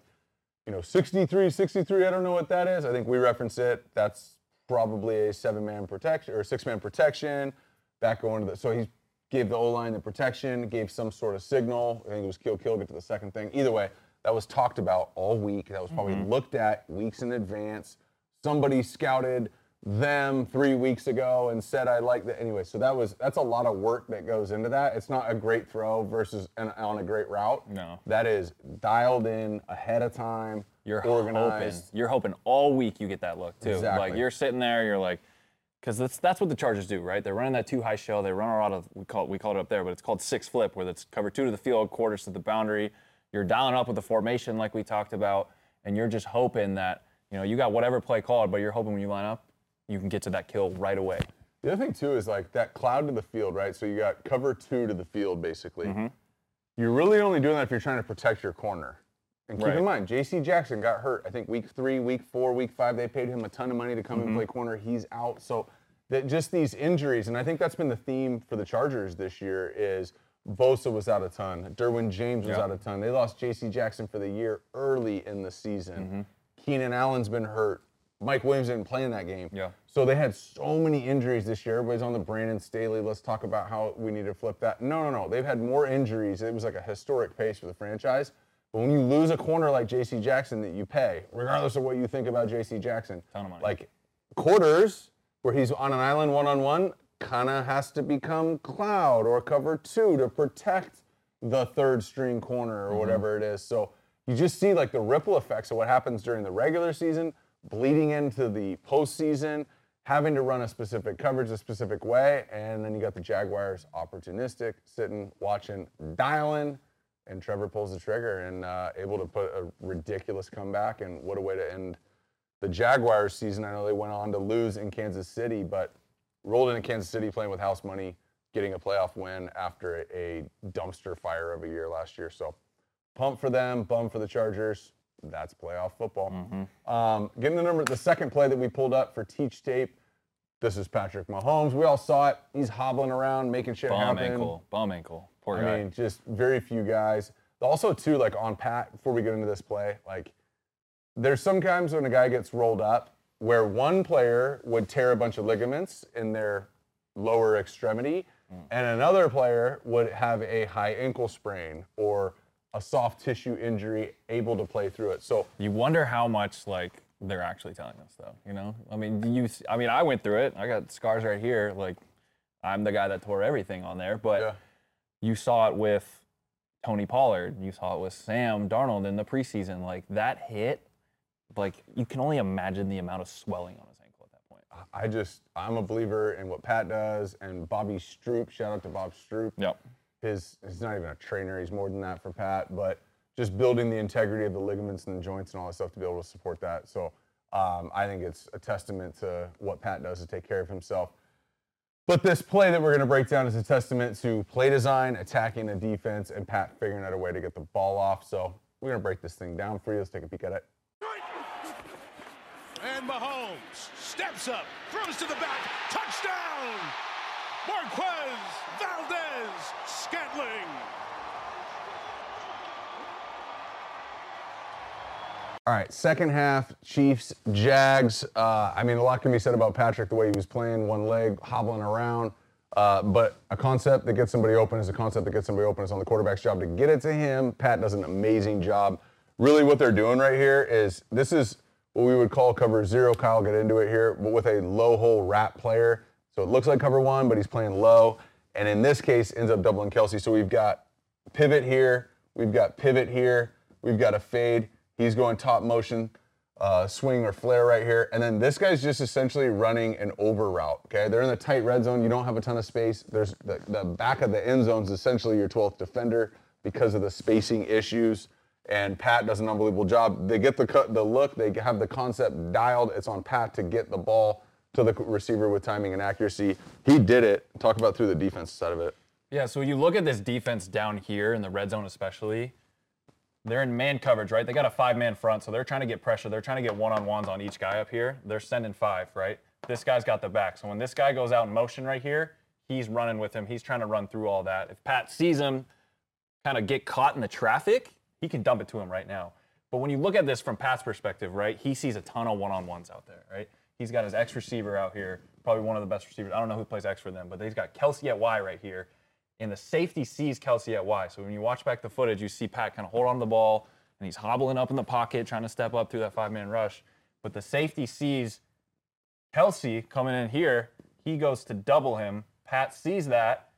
you know, 63, 63. I don't know what that is. I think we reference it. That's probably a seven-man protection or six-man protection. Back going to the so he gave the O line the protection, gave some sort of signal. I think it was kill, kill, get to the second thing. Either way, that was talked about all week. That was probably mm-hmm. looked at weeks in advance. Somebody scouted them three weeks ago and said I like that. Anyway, so that was that's a lot of work that goes into that. It's not a great throw versus an, on a great route. No. that is dialed in ahead of time. You're hoping, organized. you're hoping all week you get that look too. Exactly. Like you're sitting there, you're like, because that's that's what the Chargers do, right? They're running that two high shell. They run a lot of we call it, we call it up there, but it's called six flip, where it's cover two to the field, quarters to the boundary. You're dialing up with the formation like we talked about, and you're just hoping that you know you got whatever play called, but you're hoping when you line up, you can get to that kill right away. The other thing too is like that cloud to the field, right? So you got cover two to the field basically. Mm-hmm. You're really only doing that if you're trying to protect your corner. And keep Right. in mind, J.C. Jackson got hurt. I think week three, week four, week five, they paid him a ton of money to come Mm-hmm. and play corner. He's out. So that just these injuries, and I think that's been the theme for the Chargers this year is Bosa was out a ton. Derwin James was Yeah. out a ton. They lost J.C. Jackson for the year early in the season. Mm-hmm. Keenan Allen's been hurt. Mike Williams didn't play in that game. Yeah. So they had so many injuries this year. Everybody's on the Brandon Staley. Let's talk about how we need to flip that. No, no, no. They've had more injuries. It was like a historic pace for the franchise. But when you lose a corner like J.C. Jackson that you pay, regardless of what you think about J.C. Jackson, Ton of money. like quarters where he's on an island one on one, kind of has to become cloud or cover two to protect the third string corner or mm-hmm. whatever it is. So you just see like the ripple effects of what happens during the regular season, bleeding into the postseason, having to run a specific coverage a specific way, and then you got the Jaguars opportunistic, sitting, watching, dialing, and Trevor pulls the trigger and uh, able to put a ridiculous comeback. And what a way to end the Jaguars season. I know they went on to lose in Kansas City, but rolled into Kansas City playing with house money, getting a playoff win after a, dumpster fire of a year last year. So pump for them, bum for the Chargers. That's playoff football. Um, getting the number, the second play that we pulled up for Teach Tape. This is Patrick Mahomes. We all saw it. He's hobbling around, making shit Bum happen. ankle, bum ankle. Poor I guy. mean, just very few guys. Also, too, like on Pat, before we get into this play, like there's some times when a guy gets rolled up where one player would tear a bunch of ligaments in their lower extremity, and another player would have a high ankle sprain or a soft tissue injury, able to play through it. So You wonder how much like they're actually telling us though. You know, I mean, you. I mean, I went through it. I got scars right here. Like, I'm the guy that tore everything on there. But Yeah. you saw it with Tony Pollard. You saw it with Sam Darnold in the preseason. Like that hit, like you can only imagine the amount of swelling on his ankle at that point. I just, I'm a believer in what Pat does and Bobby Stroupe. Shout out to Bob Stroupe. Yep. His, he's not even a trainer. He's more than that for Pat, but just building the integrity of the ligaments and the joints and all that stuff to be able to support that. So um, I think it's a testament to what Pat does to take care of himself. But this play that we're going to break down is a testament to play design, attacking the defense, and Pat figuring out a way to get the ball off. So we're going to break this thing down for you. Let's take a peek at it. And Mahomes steps up, throws to the back, touchdown! Marquez Scantling. All right, second half, Chiefs, Jags. Uh, I mean, a lot can be said about Patrick, the way he was playing, one leg, hobbling around. Uh, but a concept that gets somebody open is a concept that gets somebody open. It's on the quarterback's job to get it to him. Pat does an amazing job. Really, what they're doing right here is this is what we would call cover zero. Kyle, get into it here, but with a low hole wrap player. So it looks like cover one, but he's playing low. And in this case, ends up doubling Kelce. So we've got pivot here, we've got pivot here, we've got a fade. He's going top motion, uh, swing or flare right here. And then this guy's just essentially running an over route. Okay, they're in the tight red zone. You don't have a ton of space. There's the, the back of the end zone is essentially your 12th defender because of the spacing issues. And Pat does an unbelievable job. They get the cut, the look. They have the concept dialed. It's on Pat to get the ball to the receiver with timing and accuracy. He did it. Talk about through the defense side of it. Yeah, so you look at this defense down here in the red zone, especially, they're in man coverage, right? They got a five man front, so they're trying to get pressure. They're trying to get one on ones on each guy up here. They're sending five, right? This guy's got the back. So when this guy goes out in motion right here, he's running with him. He's trying to run through all that. If Pat sees him kind of get caught in the traffic, he can dump it to him right now. But when you look at this from Pat's perspective, right, he sees a ton of one on ones out there, right? He's got his X receiver out here, probably one of the best receivers. I don't know who plays X for them, but he's got Kelce at Y right here. And the safety sees Kelce at Y. So when you watch back the footage, you see Pat kind of hold on to the ball and he's hobbling up in the pocket, trying to step up through that five man rush. But the safety sees Kelce coming in here. He goes to double him. Pat sees that,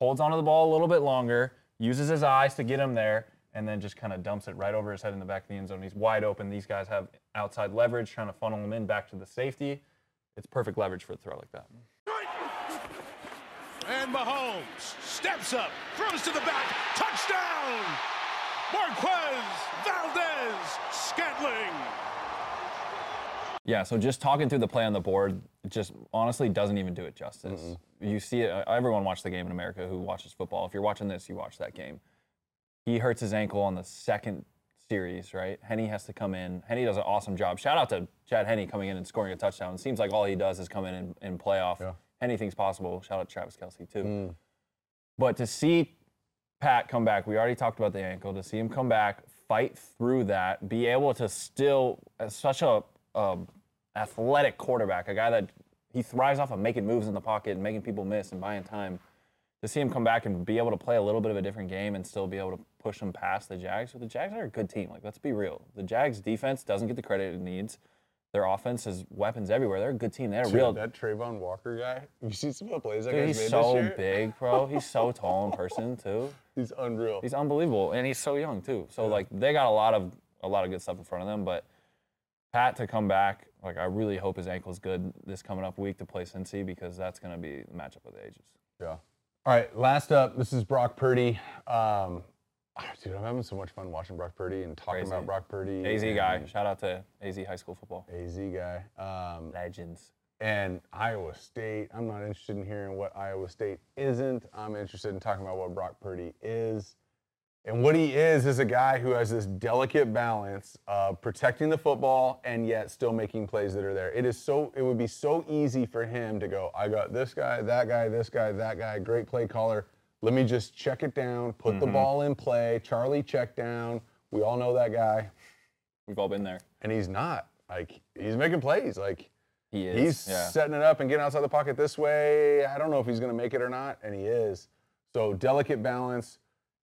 holds onto the ball a little bit longer, uses his eyes to get him there, and then just kind of dumps it right over his head in the back of the end zone. He's wide open. These guys have outside leverage, trying to funnel him in back to the safety. It's perfect leverage for a throw like that. And Mahomes steps up, throws to the back, touchdown! Marquez Valdes Scantling. Yeah, so just talking through the play on the board just honestly doesn't even do it justice. Mm-hmm. You see it, everyone watched the game in America who watches football. If you're watching this, you watch that game. He hurts his ankle on the second series, right? Henne has to come in. Henne does an awesome job. Shout out to Chad Henne coming in and scoring a touchdown. It seems like all he does is come in and, and play off anything's possible. Shout out to Travis Kelce, too. Hmm. But to see Pat come back, we already talked about the ankle, to see him come back, fight through that, be able to still, as such a, a athletic quarterback, a guy that he thrives off of making moves in the pocket and making people miss and buying time. To see him come back and be able to play a little bit of a different game and still be able to push them past the Jags. So the Jags are a good team. Like, let's be real. The Jags defense doesn't get the credit it needs. Their offense has weapons everywhere. They're a good team. They're Dude, real. that Travon Walker guy. You see some of the plays that Dude, guy's he's made so this year? big, bro. He's so tall in person too. He's unreal. He's unbelievable, and he's so young too. So like they got a lot of a lot of good stuff in front of them. But Pat to come back, like I really hope his ankle's good this coming up week to play Cincy because that's gonna be the matchup of the ages. Yeah. All right, last up, this is Brock Purdy. Um, ah, dude, I'm having so much fun watching Brock Purdy and talking Crazy. about Brock Purdy. AZ and guy, shout out to AZ high school football AZ guy. Um, legends. and Iowa State. I'm not interested in hearing what Iowa State isn't. I'm interested in talking about what Brock Purdy is. And what he is is a guy who has this delicate balance of protecting the football and yet still making plays that are there. It is so it would be so easy for him to go, I got this guy, that guy, this guy, that guy, great play caller. Let me just check it down, put the mm-hmm. ball in play. Charlie check down. We all know that guy. We've all been there. And he's not. Like he's making plays. Like He is. He's yeah. setting it up and getting outside the pocket this way. I don't know if he's going to make it or not, and he is. So delicate balance.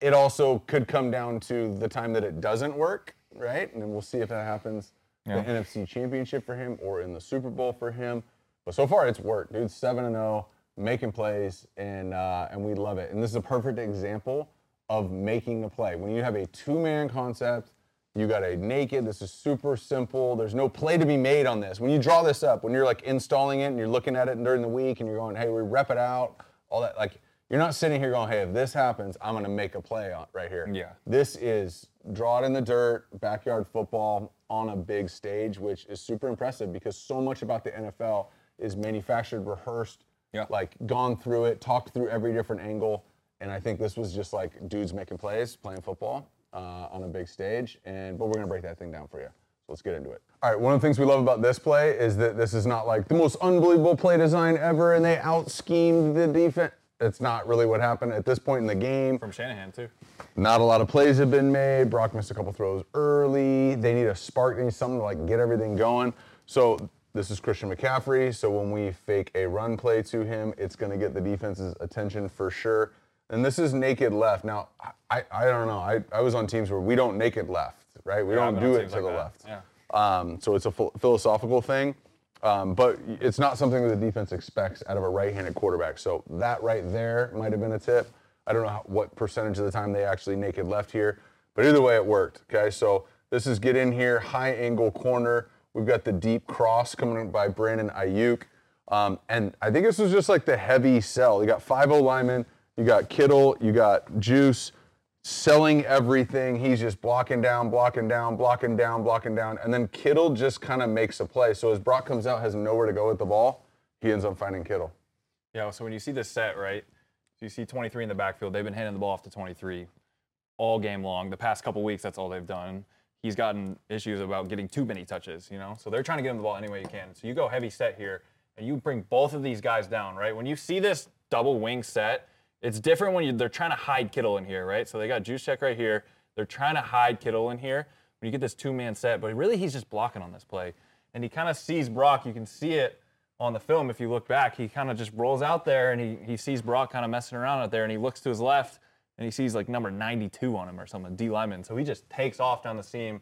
It also could come down to the time that it doesn't work, right? And then we'll see if that happens Yeah. the NFC Championship for him or in the Super Bowl for him. But so far, it's worked, dude. Seven and zero, making plays, and uh, and we love it. And this is a perfect example of making the play. When you have a two-man concept, you got a naked. This is super simple. There's no play to be made on this. When you draw this up, when you're like installing it and you're looking at it during the week and you're going, hey, we rep it out, all that. Like you're not sitting here going, hey, if this happens, I'm gonna make a play on right here. Yeah. This is draw it in the dirt, backyard football on a big stage, which is super impressive because so much about the NFL is manufactured, rehearsed, Yeah. like gone through it, talked through every different angle. And I think this was just like dudes making plays, playing football uh, on a big stage. And but we're gonna break that thing down for you. So let's get into it. All right, one of the things we love about this play is that this is not like the most unbelievable play design ever, and they out schemed the defense. It's not really what happened at this point in the game. From Shanahan too. Not a lot of plays have been made. Brock missed a couple throws early. They need a spark. They need something to like get everything going. So this is Christian McCaffrey. So when we fake a run play to him, it's going to get the defense's attention for sure. And this is naked left. Now I, I don't know. I, I was on teams where we don't naked left, right? We Yeah, don't do it to like the that. left. Yeah. Um, so it's a ph- philosophical thing, um, but it's not something that the defense expects out of a right-handed quarterback. So that right there might have been a tip. I don't know how, what percentage of the time they actually naked left here, but either way it worked. Okay, so this is get in here, high angle corner. We've got the deep cross coming in by Brandon Aiyuk. Um, and I think this was just like the heavy sell. You got 5 linemen, you got Kittle, you got Juice selling everything. He's just blocking down, blocking down, blocking down, blocking down. And then Kittle just kind of makes a play. So as Brock comes out, has nowhere to go with the ball, he ends up finding Kittle. Yeah, so when you see this set, right? You see 23 in the backfield. They've been handing the ball off to 23 all game long. The past couple weeks, that's all they've done. He's gotten issues about getting too many touches, you know? So they're trying to get him the ball any way you can. So you go heavy set here, and you bring both of these guys down, right? When you see this double wing set, it's different when you, they're trying to hide Kittle in here, right? So they got Juszczyk right here. They're trying to hide Kittle in here. When you get this two-man set, but really he's just blocking on this play. And he kind of sees Brock. You can see it on the film if you look back. He kind of just rolls out there and he, he sees Brock kind of messing around out there and he looks to his left and he sees like number 92 on him or something, D lineman. So he just takes off down the seam.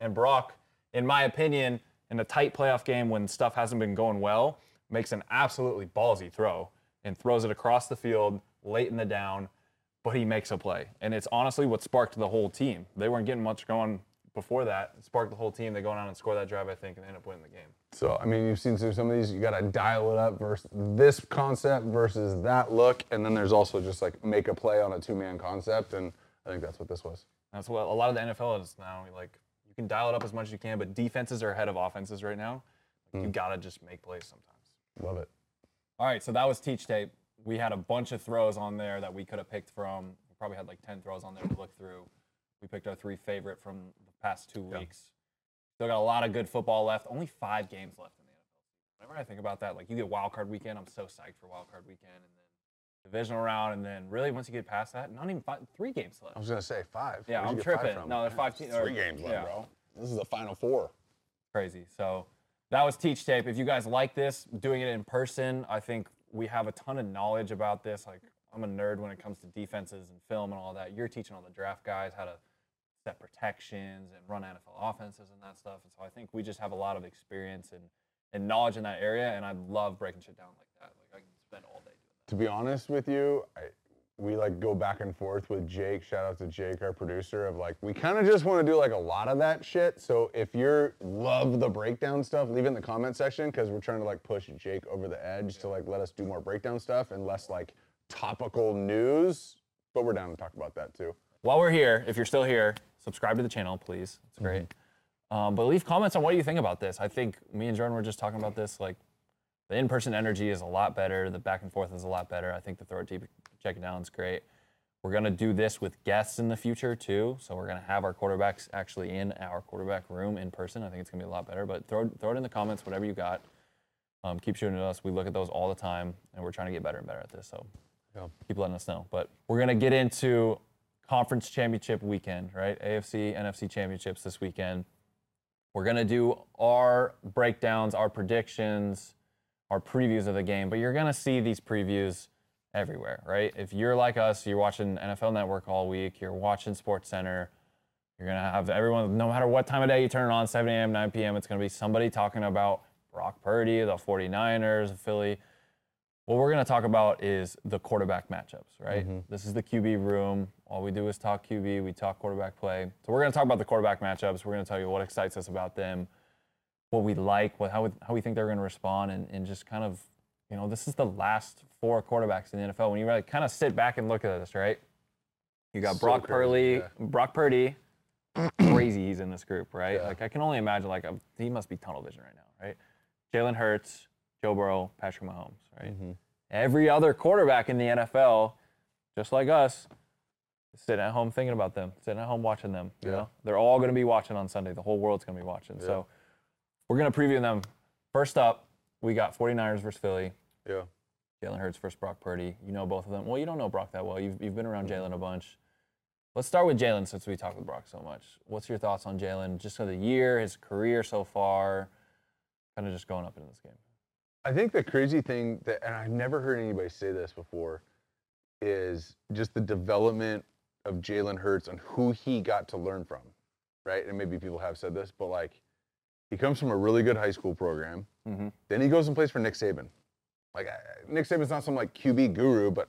And Brock, in my opinion, in a tight playoff game when stuff hasn't been going well, makes an absolutely ballsy throw and throws it across the field late in the down, but he makes a play. And it's honestly what sparked the whole team. They weren't getting much going before that. It sparked the whole team. They go on and score that drive, I think, and end up winning the game. So, I mean, you've seen some some of these, you got to dial it up versus this concept versus that look. And then there's also just like make a play on a two man concept. And I think that's what this was. That's what a lot of the NFL is now. Like you can dial it up as much as you can, but defenses are ahead of offenses right now. Like, You mm. gotta just make plays sometimes. Love it. All right, so that was teach tape. We had a bunch of throws on there that we could have picked from. We probably had like ten throws on there to look through. We picked our three favorite from the past two weeks. Still got a lot of good football left. Only five games left in the NFL. Whenever I think about that, like you get wild card weekend, I'm so psyched for wild card weekend, and then divisional round, and then really once you get past that, not even five, three games left. I was going to say five. Yeah, Where'd I'm tripping. No, there's five te- or- Three games left, yeah. bro. This is the final four. crazy. So that was Teach Tape. If you guys like this, doing it in person, I think we have a ton of knowledge about this. Like I'm a nerd when it comes to defenses and film and all that. You're teaching all the draft guys how to set protections and run NFL offenses and that stuff. And so I think we just have a lot of experience and, and knowledge in that area. And I love breaking shit down like that. Like I can spend all day doing that. To be honest with you, I, we like go back and forth with Jake. Shout out to Jake, our producer. Of like, we kind of just want to do like a lot of that shit. So if you love the breakdown stuff, leave it in the comment section because we're trying to like push Jake over the edge to like let us do more breakdown stuff and less like topical news. But we're down to talk about that too. while we're here, if you're still here, subscribe to the channel, please. It's great. Um, but leave comments on what you think about this. I think me and Jordan were just talking about this. Like, the in-person energy is a lot better. The back and forth is a lot better. I think the throw it deep, check it down is great. We're gonna do this with guests in the future too. So we're gonna have our quarterbacks actually in our quarterback room in person. I think it's gonna be a lot better. But throw throw it in the comments, whatever you got. Um, keep shooting at us. We look at those all the time, and we're trying to get better and better at this. So keep letting us know. But we're gonna get into conference championship weekend, right? AFC, NFC championships this weekend. We're gonna do our breakdowns, our predictions, our previews of the game. But you're gonna see these previews everywhere, right? If you're like us, you're watching NFL Network all week, you're watching Sports Center. You're gonna have everyone, no matter what time of day you turn it on, 7 a.m., 9 p.m., it's gonna be somebody talking about Brock Purdy, the 49ers, Philly What we're going to talk about is the quarterback matchups, right? Mm-hmm. This is the QB room. All we do is talk QB, we talk quarterback play. So we're going to talk about the quarterback matchups. We're going to tell you what excites us about them, what we like, what, how, we- how we think they're going to respond, and, and just kind of, you know, this is the last four quarterbacks in the NFL. When you really kind of sit back and look at this, right? You got So Brock crazy, Purdy, yeah. Brock Purdy, crazy he's in this group, right? Yeah. Like I can only imagine like a, he must be tunnel vision right now, right? Jalen Hurts, Joe Burrow, Patrick Mahomes, right? Mm-hmm. Every other quarterback in the NFL, just like us, sitting at home thinking about them, sitting at home watching them. You Yeah. know, they're all going to be watching on Sunday. The whole world's going to be watching. So we're going to preview them. First up, we got 49ers versus Philly. Yeah. Jalen Hurts versus Brock Purdy. You know both of them. Well, you don't know Brock that well. You've, you've been around Jalen a bunch. Let's start with Jalen since we talk with Brock so much. What's your thoughts on Jalen just for the year, his career so far, kind of just going up into this game? I think the crazy thing that, and I've never heard anybody say this before, is just the development of Jalen Hurts and who he got to learn from, right? And maybe people have said this, but like, he comes from a really good high school program. Mhm. Then he goes and plays for Nick Saban. Like, Nick Saban's not some like QB guru, but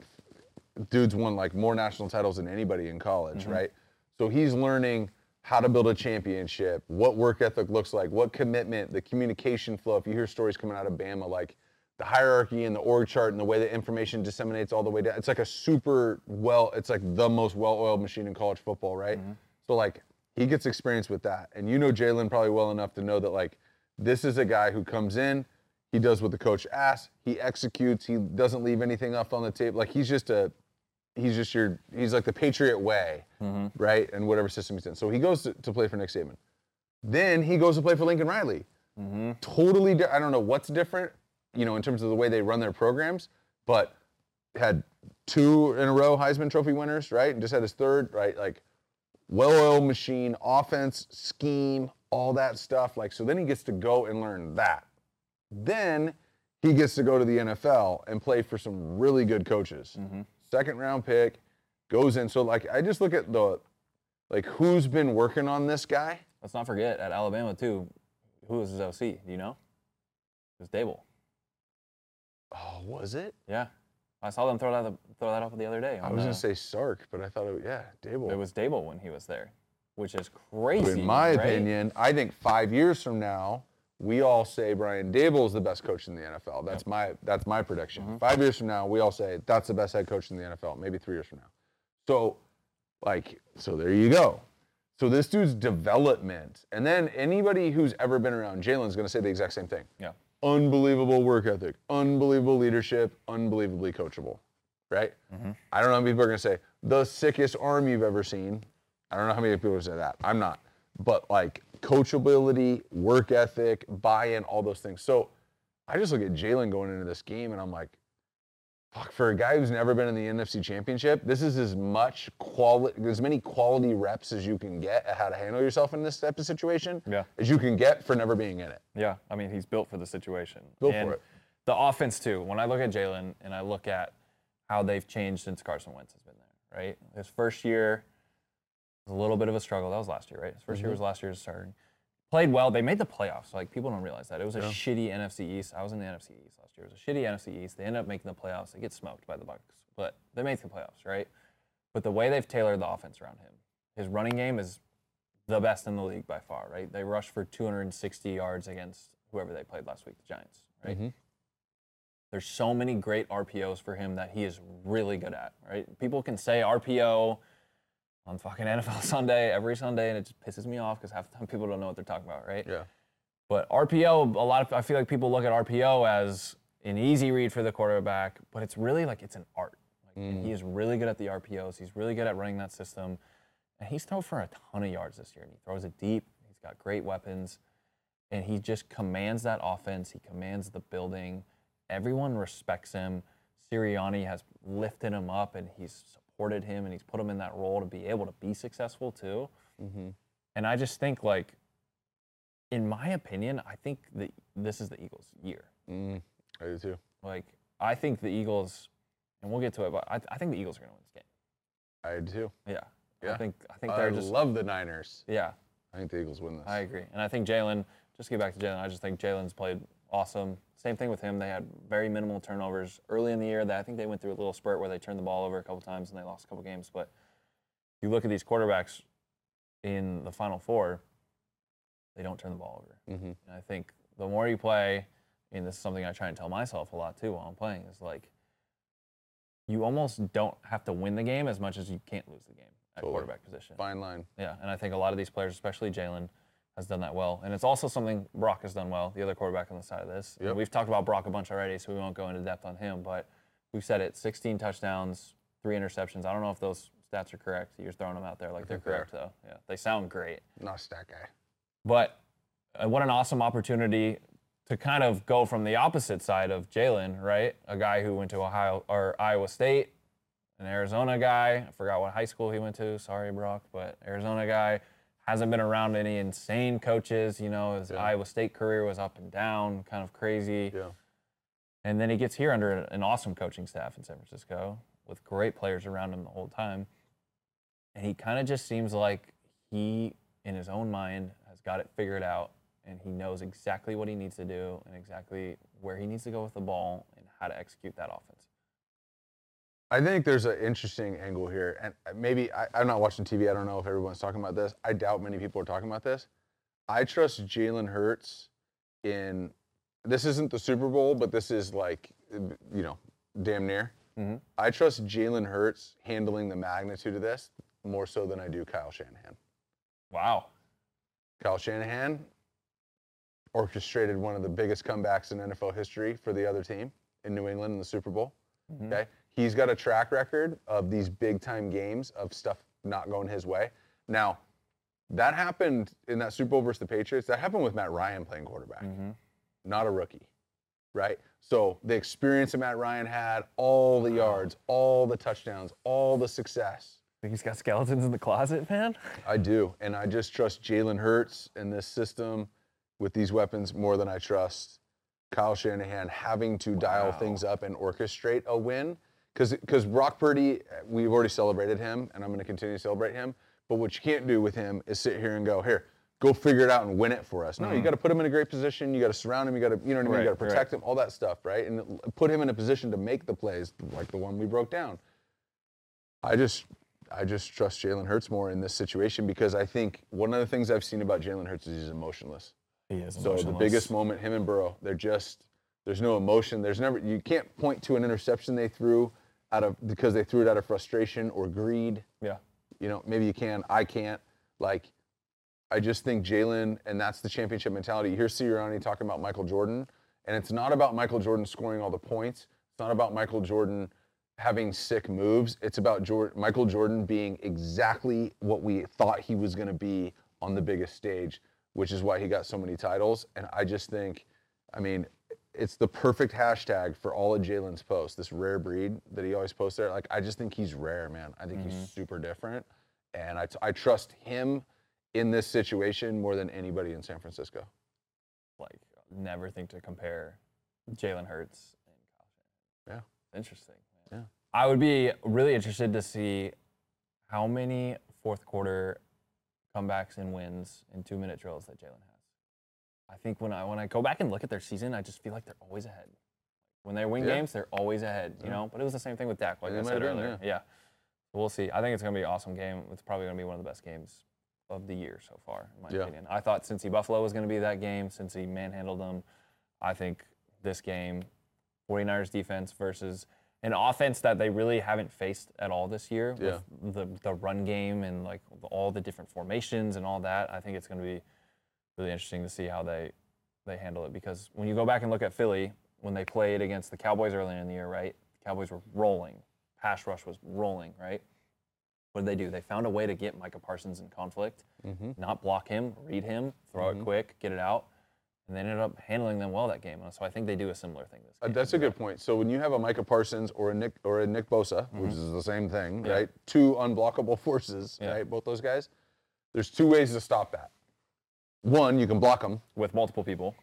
dude's won like more national titles than anybody in college, mm-hmm. right? So he's learning how to build a championship, what work ethic looks like, what commitment, the communication flow. If you hear stories coming out of Bama, like the hierarchy and the org chart and the way that information disseminates all the way down, it's like a super well, it's like the most well-oiled machine in college football, right? Mm-hmm. So like he gets experience with that, and you know Jalen probably well enough to know that like this is a guy who comes in, he does what the coach asks, he executes, he doesn't leave anything up on the table. Like he's just a he's just your he's like the Patriot way, mm-hmm. right? And whatever system he's in. So he goes to, to play for Nick Saban. Then he goes to play for Lincoln Riley. Mm-hmm. Totally, di- I don't know what's different, you know, in terms of the way they run their programs, but had two in a row Heisman Trophy winners, right? And just had his third, right? Like well-oiled machine, offense, scheme, all that stuff. Like so, then he gets to go and learn that. Then he gets to go to the NFL and play for some really good coaches. Mm-hmm. Second round pick goes in. So like I just look at the like who's been working on this guy. Let's not forget at Alabama too. Who was his OC? Do you know? It was Daboll. Oh, was it? Yeah, I saw them throw that throw that up the other day. I was the- gonna uh, say Sark, but I thought it yeah, Daboll. it was Daboll when he was there, which is crazy. in my right? opinion, I think five years from now, we all say Brian Daboll is the best coach in the NFL. That's my that's my prediction. Mm-hmm. Five years from now, we all say that's the best head coach in the NFL. Maybe three years from now. So, like, so there you go. So this dude's development, and then anybody who's ever been around Jalen's going to say the exact same thing. Yeah. Unbelievable work ethic, unbelievable leadership, unbelievably coachable, right? Mm-hmm. I don't know how many people are going to say the sickest arm you've ever seen. I don't know how many people say that. I'm not. But like coachability, work ethic, buy-in, all those things. So I just look at Jalen going into this game and I'm like, fuck, for a guy who's never been in the NFC championship, this is as much quality as many quality reps as you can get at how to handle yourself in this type of situation Yeah. as you can get for never being in it. Yeah, I mean he's built for the situation. Built for it. The offense too. When I look at Jalen and I look at how they've changed since Carson Wentz has been there, right? His first year a little bit of a struggle. That was last year, right? His 1st Mm-hmm. year was last year's starting. Played well. They made the playoffs. Like people don't realize that it was a shitty NFC East. I was in the NFC East last year. It was a shitty NFC East. They end up making the playoffs. They get smoked by the Bucs, but they make the playoffs, right? But the way they've tailored the offense around him, his running game is the best in the league by far, right? They rushed for 260 yards against whoever they played last week, the Giants, right? There's so many great RPOs for him that he is really good at, right? People can say RPO on fucking NFL Sunday every Sunday, and it just pisses me off because half the time people don't know what they're talking about, right? Yeah. But RPO, a lot of I feel like people look at RPO as an easy read for the quarterback, but it's really like it's an art. Like and mm-hmm. he is really good at the RPOs. He's really good at running that system, and he's thrown for a ton of yards this year. And he throws it deep. He's got great weapons, and he just commands that offense. He commands the building. Everyone respects him. Sirianni has lifted him up, and he's supported him, and he's put him in that role to be able to be successful too. And I just think like in my opinion, I think that this is the Eagles' year. Mm, I do too. Like, I think the Eagles, and we'll get to it, but I, I think the Eagles are going to win this game. I do too. Yeah. Yeah. I think I think I they're just love the Niners. yeah. I think the Eagles win this. I agree, and I think Jalen. Just to get back to Jalen, I just think Jalen's played awesome. Same thing with him. They had very minimal turnovers early in the year. That I think they went through a little spurt where they turned the ball over a couple times and they lost a couple games. But you look at these quarterbacks in the Final Four, they don't turn the ball over. Mhm. And I think the more you play, and this is something I try and tell myself a lot too while I'm playing, is like you almost don't have to win the game as much as you can't lose the game at Totally. quarterback position. Fine line. Yeah, and I think a lot of these players, especially Jalen, has done that well. And it's also something Brock has done well, the other quarterback on the side of this. Yep. We've talked about Brock a bunch already, so we won't go into depth on him, but we've said it 16 touchdowns, three interceptions. I don't know if those stats are correct. You're throwing them out there like they're think they are. correct, though. Yeah, they sound great. Not a stat guy. But uh, what an awesome opportunity to kind of go from the opposite side of Jalen, right? A guy who went to Ohio or Iowa State, an Arizona guy. I forgot what high school he went to. Sorry, Brock, but Arizona guy hasn't been around any insane coaches. You know, his Iowa State career was up and down, kind of crazy. Yeah. And then he gets here under an awesome coaching staff in San Francisco with great players around him the whole time. And he kind of just seems like he, in his own mind, has got it figured out and he knows exactly what he needs to do and exactly where he needs to go with the ball and how to execute that offense. I think there's an interesting angle here, and uh, maybe I, I'm not watching TV. I don't know if everyone's talking about this. I doubt many people are talking about this. I trust Jalen Hurts in. This isn't the Super Bowl, but this is like, uh, you know, damn near. Mhm. I trust Jalen Hurts handling the magnitude of this more so than I do Kyle Shanahan. Wow. Kyle Shanahan orchestrated one of the biggest comebacks in NFL history for the other team in New England in the Super Bowl. Mm-hmm. Okay. He's got a track record of these big time games of stuff not going his way. Now, that happened in that Super Bowl versus the Patriots. That happened with Matt Ryan playing quarterback, mm-hmm. not a rookie, right? So the experience that Matt Ryan had, all the yards, all the touchdowns, all the success. Think he's got skeletons in the closet, man? I do, and I just trust Jalen Hurts in this system with these weapons more than I trust Kyle Shanahan having to dial things up and orchestrate a win. Because because Brock Purdy, we've already celebrated him, and I'm going to continue to celebrate him. But what you can't do with him is sit here and go, here, go figure it out and win it for us. No, you mm. got to put him in a great position. You got to surround him. You got to, you know what I mean. Right, you got to right. protect him. All that stuff, right? And put him in a position to make the plays like the one we broke down. I just I just trust Jalen Hurts more in this situation because I think one of the things I've seen about Jalen Hurts is he's emotionless. He is. So the biggest moment, him and Burrow, they're just there's no emotion. There's never you can't point to an interception they threw out of because they threw it out of frustration or greed. Yeah. You know, maybe you can. I can't. Like, I just think Jalen, and that's the championship mentality. You hear Sirianni talking about Michael Jordan, and it's not about Michael Jordan scoring all the points. It's not about Michael Jordan having sick moves. It's about Jor- Michael Jordan being exactly what we thought he was going to be on the biggest stage, which is why he got so many titles. And I just think, I mean, it's the perfect hashtag for all of Jalen's posts. This rare breed that he always posts there. Like, I just think he's rare, man. I think he's mm-hmm. super different, and I, I trust him in this situation more than anybody in San Francisco. like never think to compare Jalen Hurts and Kyle Shanahan. Yeah. Interesting. Yeah. I would be really interested to see how many fourth quarter comebacks and wins in two minute drills that Jalen has. I think when I when I go back and look at their season, I just feel like they're always ahead. When they win Yeah. games, they're always ahead, you know. But it was the same thing with Dak, like They I said been, earlier. Yeah. We'll see. I think it's gonna be an awesome game. It's probably gonna be one of the best games of the year so far, in my Yeah. opinion. I thought Cincy Buffalo was gonna be that game since he manhandled them. I think this game, 49ers defense versus an offense that they really haven't faced at all this year Yeah. with the, the run game and like all the different formations and all that. I think it's going to be really interesting to see how they they handle it because when you go back and look at Philly when they played against the Cowboys earlier in the year, right? The Cowboys were rolling. Pass rush was rolling, right? What did they do? They found a way to get Micah Parsons in conflict, not block him, read him, throw it quick, get it out, and they ended up handling them well that game. So I think they do a similar thing this Uh, game. that's a good point. So when you have a Micah Parsons or a Nick or a Nick Bosa, which is the same thing, Mm-hmm. Yeah. right? Two unblockable forces, Yeah. right? Both those guys. There's two ways to stop that. One, you can block them. with multiple people,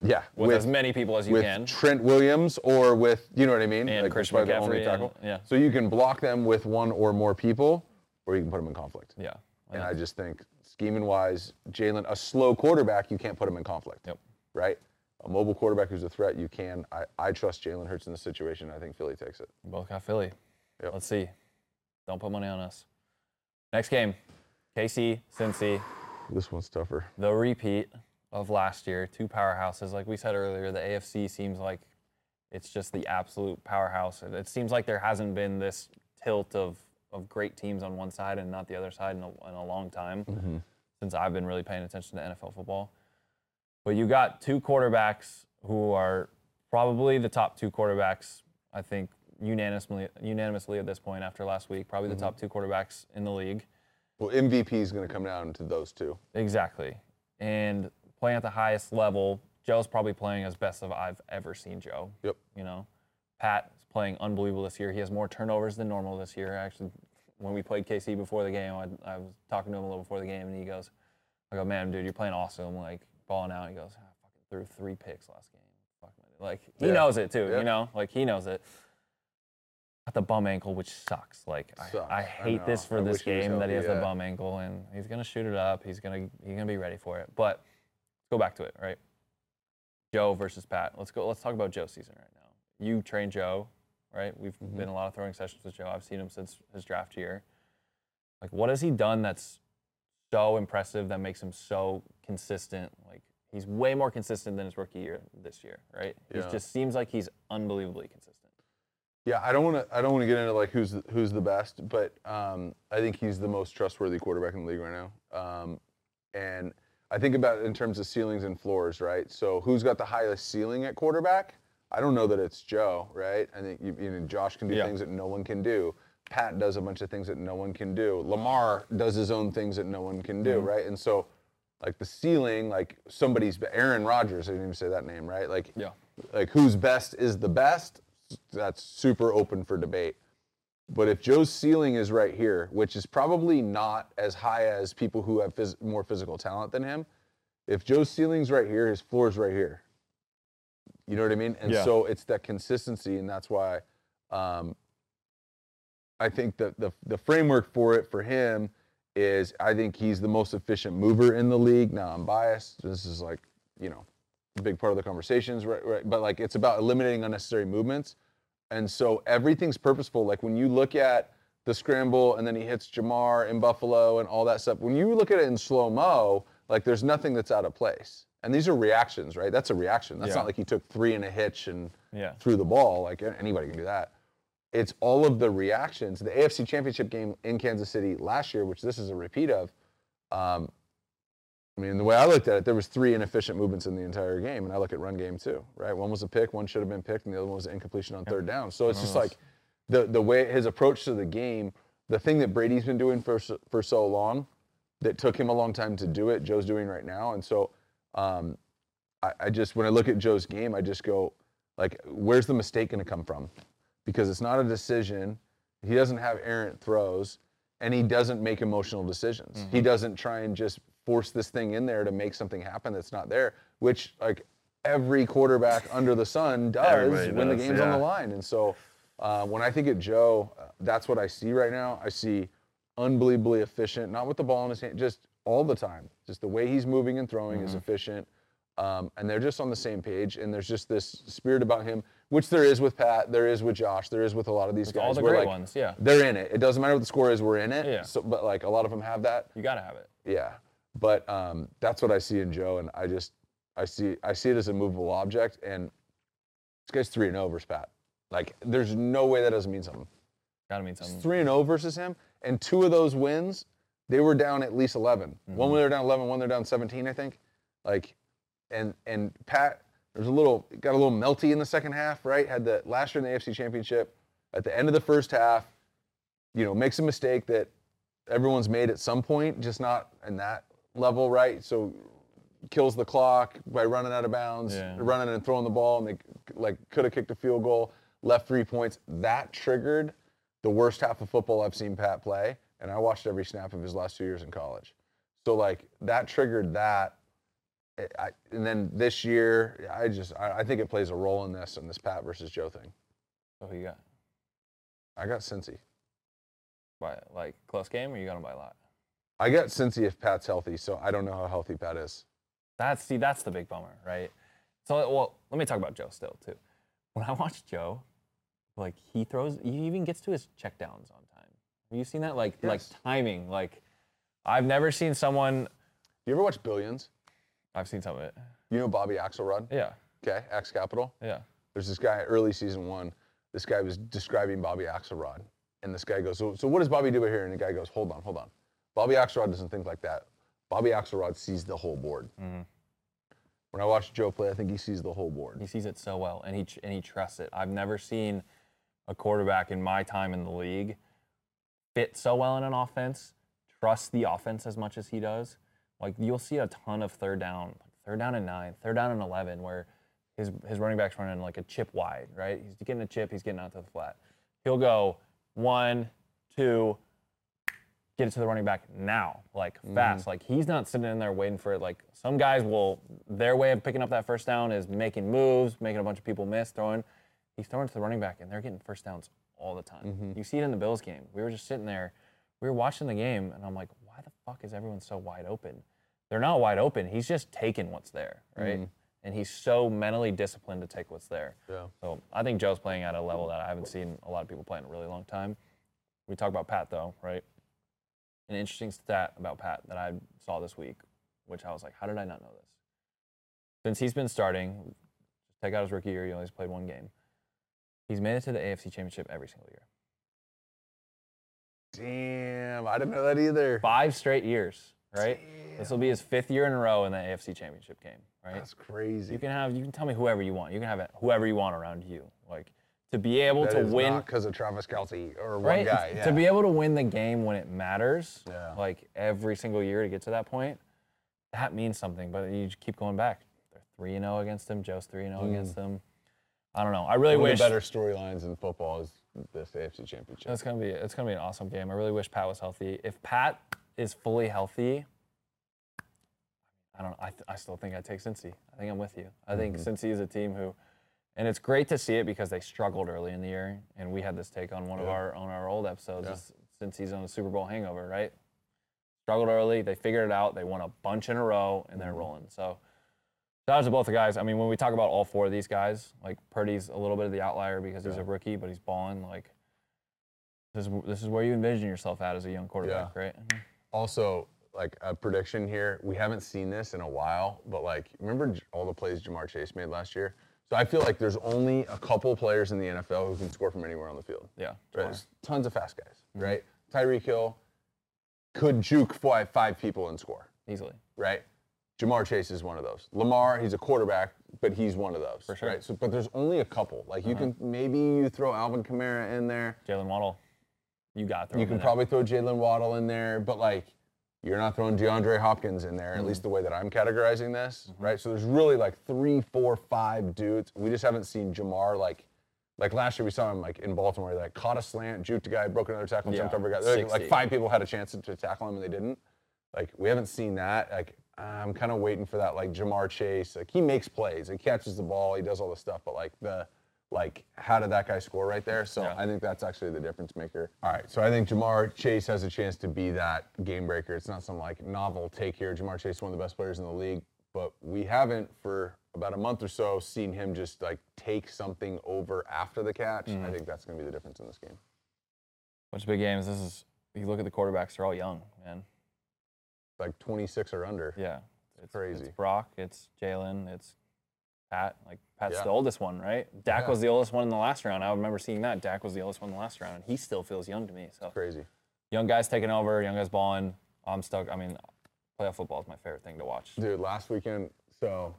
Yeah, with, as many people as you can. with can. Trent Williams or with you know what I mean, And like Christian probably the only McCaffrey tackle. and- yeah. So you can block them with one or more people, or you can put them in conflict. Yeah. And I just think scheming wise, Jalen, a slow quarterback, you can't put him in conflict. Yep. Right? a mobile quarterback who's a threat, you can. I, I trust Jalen Hurts in this situation. I think Philly takes it. Both got Philly. Yep. Let's see. Don't put money on us. Next game, KC, Cincy, This one's tougher. the repeat of last year. Two powerhouses. Like we said earlier, the AFC seems like it's just the absolute powerhouse. It seems like there hasn't been this tilt of, of great teams on one side and not the other side in a, in a long time mm-hmm. since I've been really paying attention to NFL football. But you got two quarterbacks who are probably the top two quarterbacks, I think, unanimously, unanimously at this point after last week. Probably the mm-hmm. top two quarterbacks in the league. Well, MVP is going to come down to those two. Exactly. And playing at the highest level, Joe's probably playing as best of I've ever seen Joe. Yep. You know, Pat is playing unbelievable this year. He has more turnovers than normal this year. Actually, when we played KC before the game, I, I was talking to him a little before the game, and he goes, "I go, man, dude, you're playing awesome, like balling out." He goes, "I fucking threw three picks last game." Fuck. Like he Yeah. knows it too. Yeah. You know, like he knows it. Got the bum ankle, which sucks. Like I, Sucks. I I hate this for I this wish he was game that he has healthy, the yeah. bum ankle, and he's gonna shoot it up. He's gonna he's gonna be ready for it. But let's go back to it, right? Joe versus Pat. Let's go. Let's talk about Joe's season right now. You train Joe, right? We've Mm-hmm. been in a lot of throwing sessions with Joe. I've seen him since his draft year. Like, what has he done that's so impressive that makes him so consistent? Like, he's way more consistent than his rookie year this year, right? He Yeah. just seems like he's unbelievably consistent. Yeah, I don't want to. I don't want to get into like who's the, who's the best, but um, I think he's the most trustworthy quarterback in the league right now. Um, and I think about it in terms of ceilings and floors, right? So who's got the highest ceiling at quarterback? I don't know that it's Joe, right? I think you, you know, Josh can do Yeah. things that no one can do. Pat does a bunch of things that no one can do. Lamar does his own things that no one can do, right? And so, like the ceiling, like somebody's Aaron Rodgers. I didn't even say that name, right? Like Yeah. like who's best is the best that's super open for debate. But if joe's ceiling is right here which is probably not as high as people who have phys- more physical talent than him if joe's ceiling's right here his floor's right here. You know what i mean? And Yeah. so it's that consistency and that's why um, i think that the, the framework for it for him is i think he's the most efficient mover in the league. Now i'm biased. This is like you know a big part of the conversations, right, right? But like it's about eliminating unnecessary movements. And so everything's purposeful. Like when you look at the scramble and then he hits Ja'Marr in Buffalo and all that stuff, when you look at it in slow mo, like there's nothing that's out of place. And these are reactions, right? That's a reaction. That's Yeah. not like he took three in a hitch and Yeah. threw the ball. Like anybody can do that. It's all of the reactions. The AFC Championship game in Kansas City last year, which this is a repeat of, um, I mean, the way I looked at it, there was three inefficient movements in the entire game, and I look at run game too, right? One was a pick, one should have been picked, and the other one was an incompletion on third down. So it's just like the the way his approach to the game, the thing that Brady's been doing for so- for so long, that took him a long time to do it, Joe's doing right now, and so um, I, I just when I look at Joe's game, I just go like, where's the mistake going to come from? Because it's not a decision. He doesn't have errant throws, and he doesn't make emotional decisions. He doesn't try and just force this thing in there to make something happen that's not there, which like every quarterback under the sun does Everybody when the does, game's on the line. And so uh, when I think of Joe, uh, that's what I see right now. I see unbelievably efficient, not with the ball in his hand, just all the time. Just the way he's moving and throwing Mm-hmm. is efficient. Um, and they're just on the same page. And there's just this spirit about him, which there is with Pat, there is with Josh, there is with a lot of these With guys. all the great like, ones, yeah. They're in it. It doesn't matter what the score is, we're in it. Yeah. So, but like a lot of them have that. You gotta have it. Yeah, but um, that's what I see in Joe, and I just I see I see it as a movable object, and this guy's three and zero versus Pat. Like, there's no way that doesn't mean something. Gotta mean It's something. three and zero versus him, and two of those wins, they were down at least 11. One when they're down 11, one they're down 17, I think. Like, and and Pat, there's a little got a little melty in the second half, right? Had the last year in the AFC Championship, at the end of the first half, you know, makes a mistake that everyone's made at some point, just not in that level, right? So kills the clock by running out of bounds, Yeah. running and throwing the ball, and they like could have kicked a field goal, left three points. That triggered the worst half of football I've seen Pat play, and I watched every snap of his last two years in college. So like that triggered that. I- and then this year, I just I, I think it plays a role in this in this Pat versus Joe thing. So who you got? I got Cincy. By like close game, or you got him by a lot? I got Cincy if Pat's healthy, so I don't know how healthy Pat is. That's see, that's the big bummer, right? So, well, let me talk about Joe still too. When I watch Joe, like he throws, he even gets to his checkdowns on time. Have you seen that? Like, like timing. Like, I've never seen someone. You ever watch Billions? I've seen some of it. You know Bobby Axelrod? Yeah, Okay, Axe Capital. yeah. There's this guy early season one. This guy was describing Bobby Axelrod, and this guy goes, "So, so what does Bobby do here?" And the guy goes, "Hold on, hold on. Bobby Axelrod doesn't think like that. Bobby Axelrod sees the whole board. Mm-hmm. When I watch Joe play, I think he sees the whole board. He sees it so well, and he and he trusts it. I've never seen a quarterback in my time in the league fit so well in an offense, trust the offense as much as he does. Like you'll see a ton of third down, third down and nine, third down and eleven, where his his running back's running like a chip wide, right? He's getting a chip, he's getting out to the flat. He'll go one, two, get it to the running back now, like mm-hmm. fast. Like he's not sitting in there waiting for it. Like some guys will, their way of picking up that first down is making moves, making a bunch of people miss, throwing. He's throwing to the running back, and they're getting first downs all the time. Mm-hmm. You see it in the Bills game. We were just sitting there, we were watching the game, and I'm like, why the fuck is everyone so wide open? They're not wide open. He's just taking what's there, right? Mm-hmm. And he's so mentally disciplined to take what's there. Yeah. So I think Joe's playing at a level that I haven't seen a lot of people play in a really long time. We talk about Pat though, right? An interesting stat about Pat that I saw this week, which I was like, how did I not know this? Since he's been starting, take out his rookie year, he only played one game. He's made it to the AFC Championship every single year. Damn, I didn't know that either. Five straight years, right? This will be his fifth year in a row in the AFC Championship game, right? That's crazy. You can have, you can tell me whoever you want. You can have it, whoever you want around you. Like to be able That to win, because of Travis Kelce or one right? guy. Yeah. To be able to win the game when it matters, Yeah. like every single year to get to that point, that means something. But you keep going back. They're three and zero against them. Joe's three and zero against them. I don't know. I really One of wish the better storylines in football is this AFC Championship. it's gonna be it's gonna be an awesome game. I really wish Pat was healthy. If Pat is fully healthy, I don't. I, th- I still think I take Cincy. I think I'm with you. I think Mm-hmm. Cincy is a team who, and it's great to see it because they struggled early in the year, and we had this take on one of our on our old episodes. is Since he's on the Super Bowl hangover, right? Struggled early, they figured it out. They won a bunch in a row, and Mm-hmm. they're rolling. So. Shout out to both the guys. I mean, when we talk about all four of these guys, like Purdy's a little bit of the outlier because he's a rookie, but he's balling. Like this is this is where you envision yourself at as a young quarterback, right? Also, like a prediction here, we haven't seen this in a while, but like, remember all the plays Ja'Marr Chase made last year? So I feel like there's only a couple players in the NFL who can score from anywhere on the field. Yeah. Right? There's tons of fast guys, mm-hmm. right? Tyreek Hill could juke five, five people and score, Easily. right? Ja'Marr Chase is one of those. Lamar, he's a quarterback, but he's one of those. For sure. Right? So, but there's only a couple. Like you mm-hmm. can maybe you throw Alvin Kamara in there. Jaylen Waddle, you got throw You can there. probably throw Jaylen Waddle in there, but like you're not throwing DeAndre Hopkins in there, at mm-hmm. least the way that I'm categorizing this, mm-hmm. right? So there's really like three, four, five dudes. We just haven't seen Ja'Marr like like last year we saw him like in Baltimore, like caught a slant, juked a guy, broke another tackle, Yeah, jumped over a guy. Like, 60. like five people had a chance to, to tackle him and they didn't. Like we haven't seen that. Like I'm kind of waiting for that. Like Ja'Marr Chase, like he makes plays, he catches the ball, he does all this stuff, but like the like how did that guy score right there? So Yeah. I think that's actually the difference maker. All right, so I think Ja'Marr Chase has a chance to be that game breaker. It's not some like novel take here. Ja'Marr Chase is one of the best players in the league, but we haven't for about a month or so seen him just like take something over after the catch. Mm-hmm. I think that's going to be the difference in this game. Bunch of big games. This is you look at the quarterbacks; they're all young, man. Like 26 or under. Yeah, it's crazy. It's Brock, it's Jalen, it's Pat. Like Pat's Yeah. the oldest one, right? Dak Yeah. was the oldest one in the last round. I remember seeing that. Dak was the oldest one in the last round, and he still feels young to me. So Crazy. young guys taking over, young guys balling. I'm stuck. I mean, playoff football is my favorite thing to watch. Dude, last weekend, so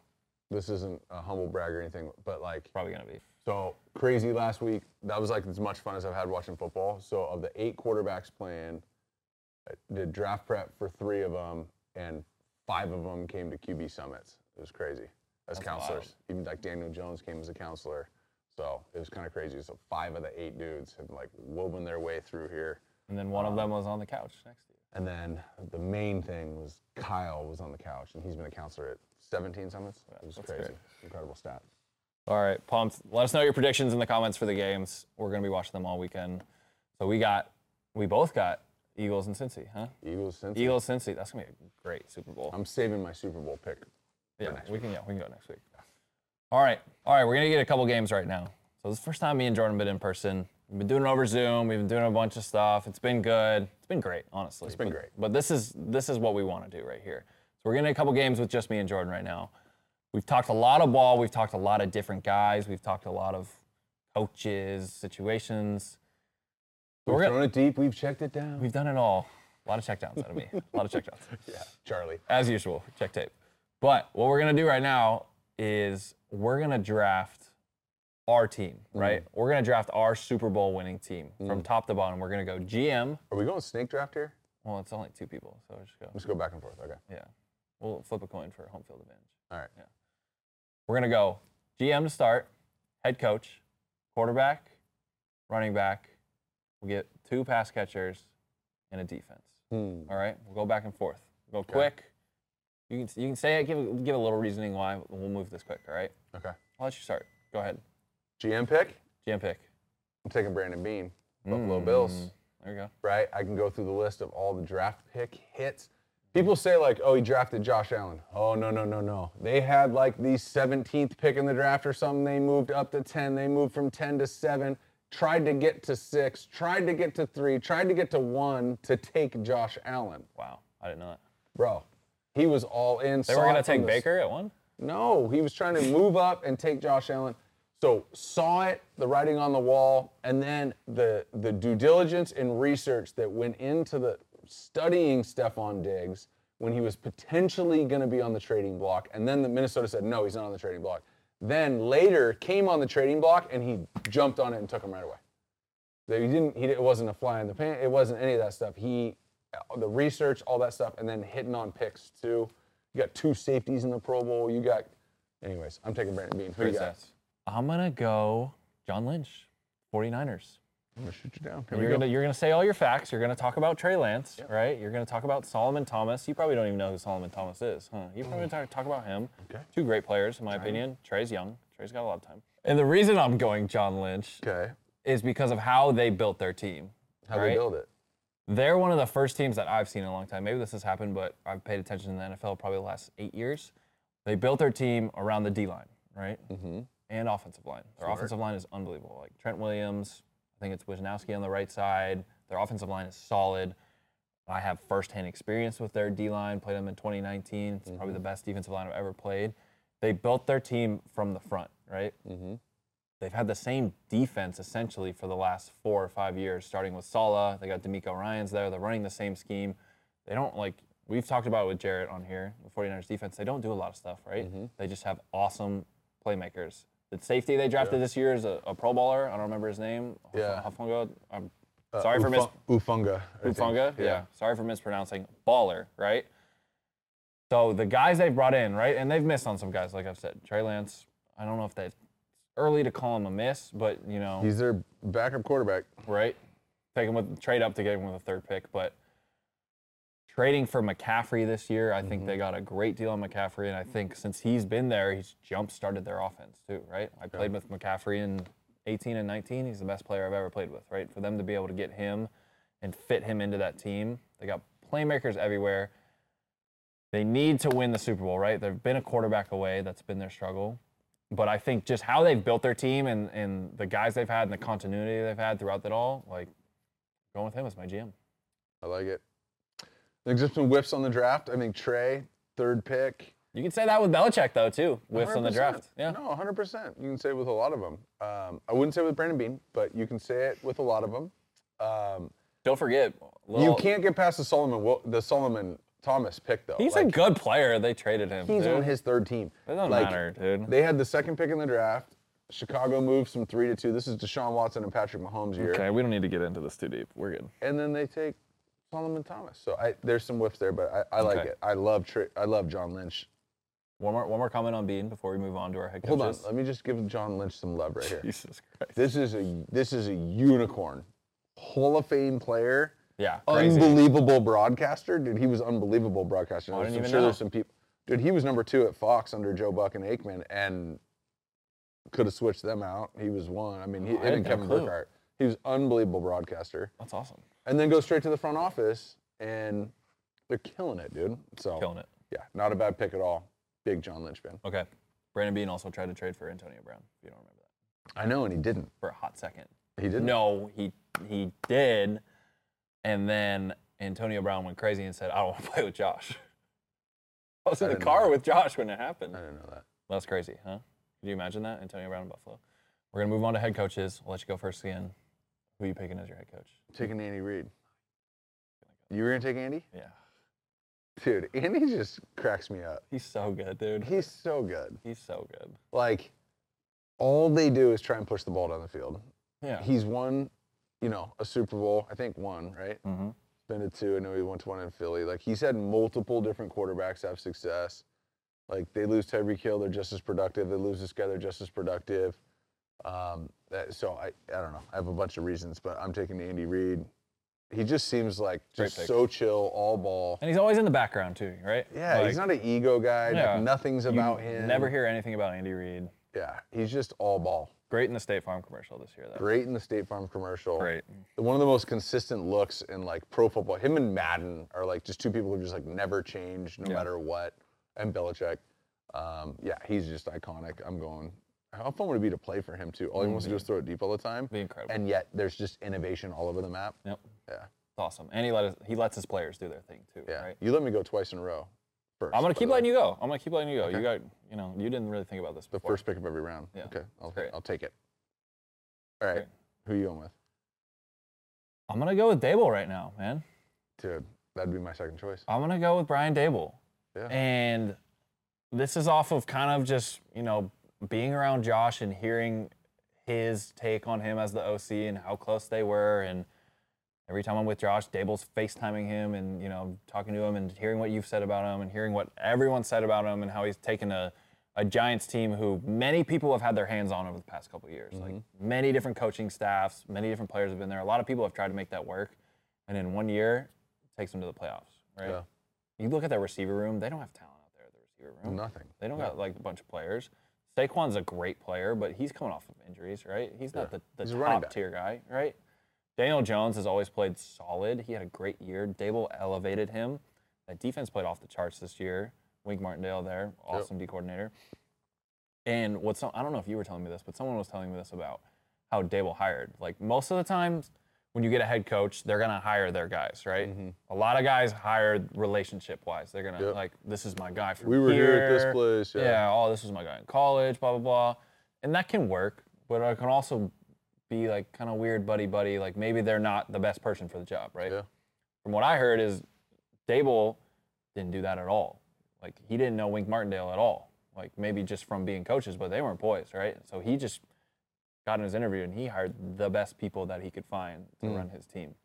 this isn't a humble brag or anything, but like Probably gonna be. So crazy last week. That was like as much fun as I've had watching football. So of the eight quarterbacks playing, I did draft prep for three of them, and five of them came to QB summits. It was crazy as That's counselors. wild. Even like Daniel Jones came as a counselor. So it was kind of crazy. So five of the eight dudes have like woven their way through here. And then one of them um, was on the couch next to you. And then the main thing was Kyle was on the couch, and he's been a counselor at 17 summits. It was crazy. great. Incredible stat. All right, pumped. Let us know your predictions in the comments for the games. We're gonna be watching them all weekend. So we got, we both got Eagles and Cincy, huh? Eagles, Cincy. Eagles, Cincy. That's gonna be a great Super Bowl. I'm saving my Super Bowl pick. Yeah, we can. Yeah, we can go next week. All right, all right, we're gonna get a couple games right now. So this is the first time me and Jordan have been in person. We've been doing it over Zoom. We've been doing a bunch of stuff. It's been good. It's been great, honestly. It's been but, great. But this is this is what we want to do right here. So we're getting a couple games with just me and Jordan right now. We've talked a lot of ball. We've talked a lot of different guys. We've talked a lot of coaches, situations. We've We're gonna- thrown it deep. We've checked it down. We've done it all. A lot of checkdowns out of me. A lot of checkdowns. yeah, Charlie. As usual, check tape. But what we're gonna do right now is we're gonna draft our team, right? We're gonna draft our Super Bowl winning team from top to bottom. We're gonna go GM. Are we going snake draft here? Well, it's only two people, so just go. Let's go back and forth. Okay. Yeah, we'll flip a coin for home field advantage. All right. Yeah. We're gonna go GM to start, head coach, quarterback, running back. We'll get two pass catchers and a defense. Hmm. All right, we'll go back and forth. Go quick. You can you can say it. Give a- give a little reasoning why. We'll move this quick. All right. Okay. I'll let you start. Go ahead. GM pick. GM pick. I'm taking Brandon Beane. Buffalo Mm. Bills. There you go. Right. I can go through the list of all the draft pick hits. People say like, oh, he drafted Josh Allen. Oh no no no no. They had like the 17th pick in the draft or something. They moved up to 10. They moved from 10 to 7. Tried to get to six. Tried to get to three. Tried to get to one to take Josh Allen. Wow, I didn't know that. Bro, he was all in. They were gonna take Baker at one. No, he was trying to move up and take Josh Allen. So saw it, the writing on the wall, and then the the due diligence and research that went into the studying Stefon Diggs when he was potentially going to be on the trading block, and then the Minnesota said no, he's not on the trading block. Then later came on the trading block and he jumped on it and took him right away. That he didn't. He it wasn't a fly in the pan. It wasn't any of that stuff. He, Uh, the research, all that stuff, and then hitting on picks too. You got two safeties in the Pro Bowl. You got, anyways. I'm taking Brandon Beane. Who you got? I'm gonna go John Lynch, 49ers. I'm gonna shoot you down. Here we You're go. gonna you're gonna say all your facts. You're gonna talk about Trey Lance, right? You're gonna talk about Solomon Thomas. You probably don't even know who Solomon Thomas is, huh? You probably hmm. talk, talk about him. Okay. Two great players, in my opinion. Trey's young. Trey's got a lot of time. And the reason I'm going John Lynch Okay. is because of how they built their team. How right? they build it? They're one of the first teams that I've seen in a long time. Maybe this has happened, but I've paid attention in the NFL probably the last eight years. They built their team around the D line, right? Mm-hmm. And offensive line. Their offensive line is unbelievable. Like Trent Williams, I think it's Wisnowski on the right side. Their offensive line is solid. I have firsthand experience with their D line. Played them in 2019. It's probably the best defensive line I've ever played. They built their team from the front, right? Mm-hmm. They've had the same defense essentially for the last four or five years, starting with Saleh. They got DeMeco Ryans there. They're running the same scheme. They don't like we've talked about it with Jarrett on here, the 49ers defense. They don't do a lot of stuff, right? They just have awesome playmakers. The safety they drafted this year is a, a Pro baller. I don't remember his name. Yeah. Hufanga. I'm Uh, sorry for mis- Ufu- Ufunga. Ufunga. Yeah. Sorry for mispronouncing. Baller, right? So the guys they've brought in, right, and they've missed on some guys, like I've said. Trey Lance. I don't know if that's early to call him a miss, but you know, He's their backup quarterback. right? Take him with trade up to get him with a third pick, but trading for McCaffrey this year, I think they mm-hmm. got a great deal on McCaffrey, and I think since he's been there, he's jump started their offense too, right? I played with McCaffrey in 18 and 19. He's the best player I've ever played with, right? For them to be able to get him and fit him into that team, they got playmakers everywhere. They need to win the Super Bowl, right? They've been a quarterback away. That's been their struggle. But I think just how they've built their team and, and the guys they've had and the continuity they've had throughout it all, like going with him as my GM. I like it. There's just some whiffs on the draft. I think Trey, third pick. You can say that with Belichick though too, whiffs on the draft. Yeah. No, 100%. You can say it with a lot of them. Um, I wouldn't say it with Brandon Beane, but you can say it with a lot of them. Um, Don't forget, you can't get past the Solomon the Solomon Thomas pick though. He's a Like, good player. They traded him. He's dude. on his third team. It doesn't Like, matter, dude. They had the second pick in the draft. Chicago moves from three to two. This is Deshaun Watson and Patrick Mahomes year. Okay, we don't need to get into this too deep. We're good. And then they take Solomon Thomas. So I, there's some whiffs there, but I, I like Okay. it. I love Tri- I love John Lynch. One more, one more comment on Beane before we move on to our head coaches. Hold on, let me just give John Lynch some love right here. Jesus Christ. This is a this is a unicorn, Hall of Fame player, Yeah, crazy. unbelievable broadcaster. Dude, he was unbelievable broadcaster. I There's- didn't I'm even sure know. there's some people. Dude, he was number two at Fox under Joe Buck and Aikman, and could have switched them out. He was one. I mean, he, Oh, I him and had no Kevin clue. Burkhardt. He was unbelievable broadcaster, That's awesome. and then go straight to the front office, and they're killing it, dude. So Killing it. Yeah, not a bad pick at all. Big John Lynch fan. Okay. Brandon Beane also tried to trade for Antonio Brown. If you don't remember that, I know, and he didn't. for a hot second. He didn't. No, he he did, and then Antonio Brown went crazy and said, "I don't want to play with Josh." I was in I the car with Josh when it happened. I didn't know that. That's crazy, huh? Could you imagine that? Antonio Brown in Buffalo. We're gonna move on to head coaches. I'll let you go first again. Who are you picking as your head coach? Taking Andy Reid. You were gonna take Andy? Yeah, Dude, Andy just cracks me up. he's so good, dude. He's so good. He's so good. Like, all they do is try and push the ball down the field. Yeah. He's won, you know, a Super Bowl. I think one, right? mm-hmm. Been to two. I know he went to one in Philly. Like he's had multiple different quarterbacks have success. Like they lose Tyreek Hill, they're just as productive. They lose this guy, they're just as productive. Um, that, so I, I don't know. I have a bunch of reasons, but I'm taking Andy Reid. He just seems like just pick. so chill, all ball. And he's always in the background too, right? Yeah, he's not an ego guy. like, Yeah. nothing's you about him. Never hear anything about Andy Reid. Yeah, he's just all ball. Great in the State Farm commercial this year, though. Great in the State Farm commercial. Great. One of the most consistent looks in like pro football. Him and Madden are like just two people who just like never change no Yeah. matter what. And Belichick. Um, yeah, he's just iconic. I'm going. How fun would it be to play for him too? All he wants to do is throw it deep all the time. Be incredible. And yet there's just innovation all over the map. Yep. Yeah. It's awesome. And he let us, he lets his players do their thing too, Yeah. right? You let me go twice in a row. First. I'm gonna keep letting you go. I'm gonna keep letting you go. Okay. You got, you know, you didn't really think about this The before. first pick of every round. Yeah, Okay. I'll. I'll take it. All right. Who you going with? I'm gonna go with Daboll right now, man. Dude, that'd be my second choice. I'm gonna go with Brian Daboll. Yeah. And this is off of kind of just, you know, being around Josh and hearing his take on him as the OC and how close they were. And every time I'm with Josh, Daboll's FaceTiming him and, you know, talking to him and hearing what you've said about him and hearing what everyone said about him and how he's taken a, a Giants team who many people have had their hands on over the past couple of years. Like mm-hmm. many different coaching staffs, many different players have been there. A lot of people have tried to make that work. And in one year, it takes them to the playoffs, right? Yeah. You look at their receiver room; they don't have talent out there at the receiver room. Nothing. They don't got like a bunch of players. Saquon's a great player, but he's coming off of injuries, right? He's not Yeah. the, the He's top tier guy, right? Daniel Jones has always played solid. He had a great year. Daboll elevated him. That defense played off the charts this year. Wink Martindale there, awesome D coordinator. And what's some, I don't know if you were telling me this, but someone was telling me this about how Daboll hired. Like most of the time, when you get a head coach, they're gonna hire their guys, right? A lot of guys hired relationship wise. They're gonna Mm-hmm. Yep. like, this is my guy from We were here at this place, yeah. Yeah. Oh, this was my guy in college. Blah blah blah. And that can work, but it can also be like kind of weird, buddy buddy. Like maybe they're not the best person for the job, right? Yeah. From what I heard is, Daboll didn't do that at all. Like he didn't know Wink Martindale at all. Like maybe just from being coaches, but they weren't boys, right? So he just got in his interview and he hired the best people that he could find to Mm. run his team.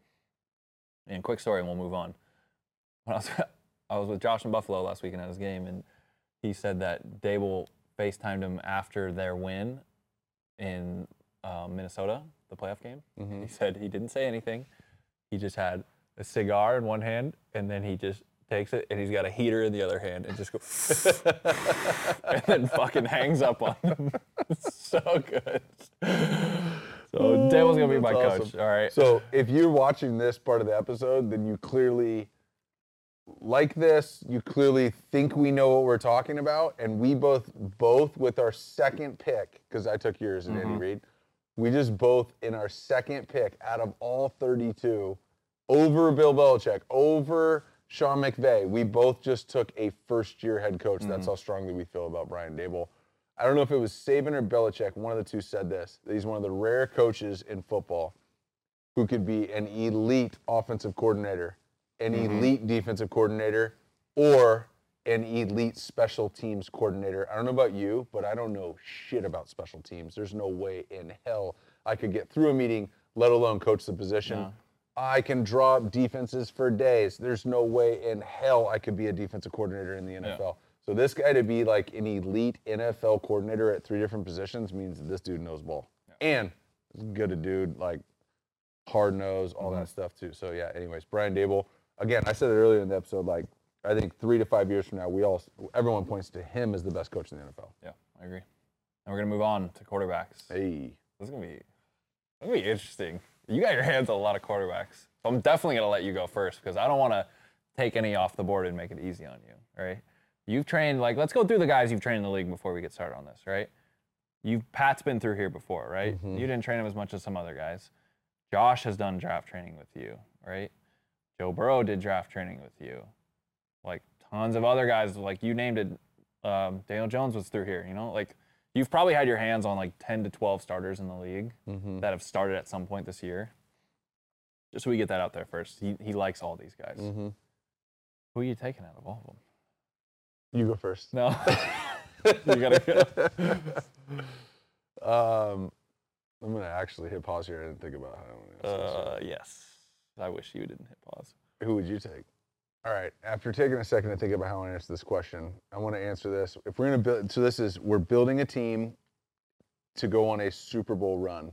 And quick story, and we'll move on. When I was, I was with Josh in Buffalo last weekend at his game, and he said that Daboll FaceTimed him after their win in uh, Minnesota, the playoff game. Mm-hmm. He said he didn't say anything. He just had a cigar in one hand, and then he just takes it, and he's got a heater in the other hand, and just goes, and then fucking hangs up on them. So good. So Daboll's gonna be my That's coach. All right. So if you're watching this part of the episode, then you clearly like this. You clearly think we know what we're talking about, and we both both with our second pick because I took yours and Andy Reid. We just both in our second pick out of all 32 over Bill Belichick, over Sean McVay. We both just took a first year head coach. That's mm-hmm. how strongly we feel about Brian Daboll. I don't know if it was Saban or Belichick. One of the two said this. that He's one of the rare coaches in football who could be an elite offensive coordinator, an mm-hmm. elite defensive coordinator, or an elite special teams coordinator. I don't know about you, but I don't know shit about special teams. There's no way in hell I could get through a meeting, let alone coach the position. I can draw up defenses for days. There's no way in hell I could be a defensive coordinator in the NFL. So this guy to be like an elite NFL coordinator at three different positions means that this dude knows ball. And good a dude, like hard nose, all that mm-hmm. stuff too. So yeah, anyways, Brian Daboll. Again, I said it earlier in the episode, like I think three to five years from now, we all everyone points to him as the best coach in the NFL. Yeah, I agree. And we're gonna move on to quarterbacks. Hey. This is gonna be, gonna be interesting. You got your hands on a lot of quarterbacks. So I'm definitely gonna let you go first because I don't want to take any off the board and make it easy on you. All right. You've trained like let's go through the guys you've trained in the league before we get started on this, right? You've Pat's been through here before, right? Mm-hmm. You didn't train him as much as some other guys. Josh has done draft training with you, right? Joe Burrow did draft training with you. Like tons of other guys, like you named it. Um, Daniel Jones was through here, you know. Like you've probably had your hands on like 10 to 12 starters in the league Mm-hmm. that have started at some point this year. Just so we get that out there first. He he likes all these guys. Mm-hmm. Who are you taking out of all of them? You go first. No. you gotta go. Um, I'm gonna actually hit pause here and think about how gonna answer this. Uh, yes. I wish you didn't hit pause. Who would you take? All right. After taking a second to think about how I answer this question, I want to answer this. If we're gonna build, so this is we're building a team to go on a Super Bowl run.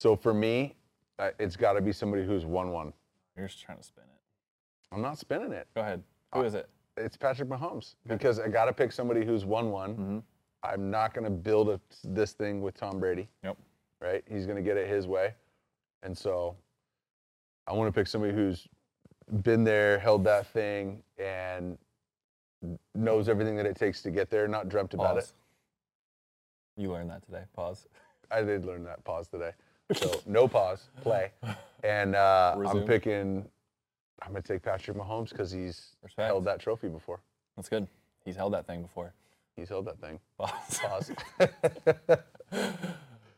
So for me, uh, it's got to be somebody who's won-one. You're just trying to spin it. I'm not spinning it. Go ahead. Who is it? It's Patrick Mahomes because I got to pick somebody who's won-one. Mhm. I'm not gonna build a, this thing with Tom Brady. Yep. right? He's going to get it his way. And so I want to pick somebody who's been there, held that thing, and knows everything that it takes to get there, not dreamt about it. Pause. You learned that today. Pause. I did learn that pause today. So no pause, play. And uh, I'm Resume. picking, I'm going to take Patrick Mahomes because he's Respect. held that trophy before. That's good. He's held that thing before. He's held that thing. Pause. Pause.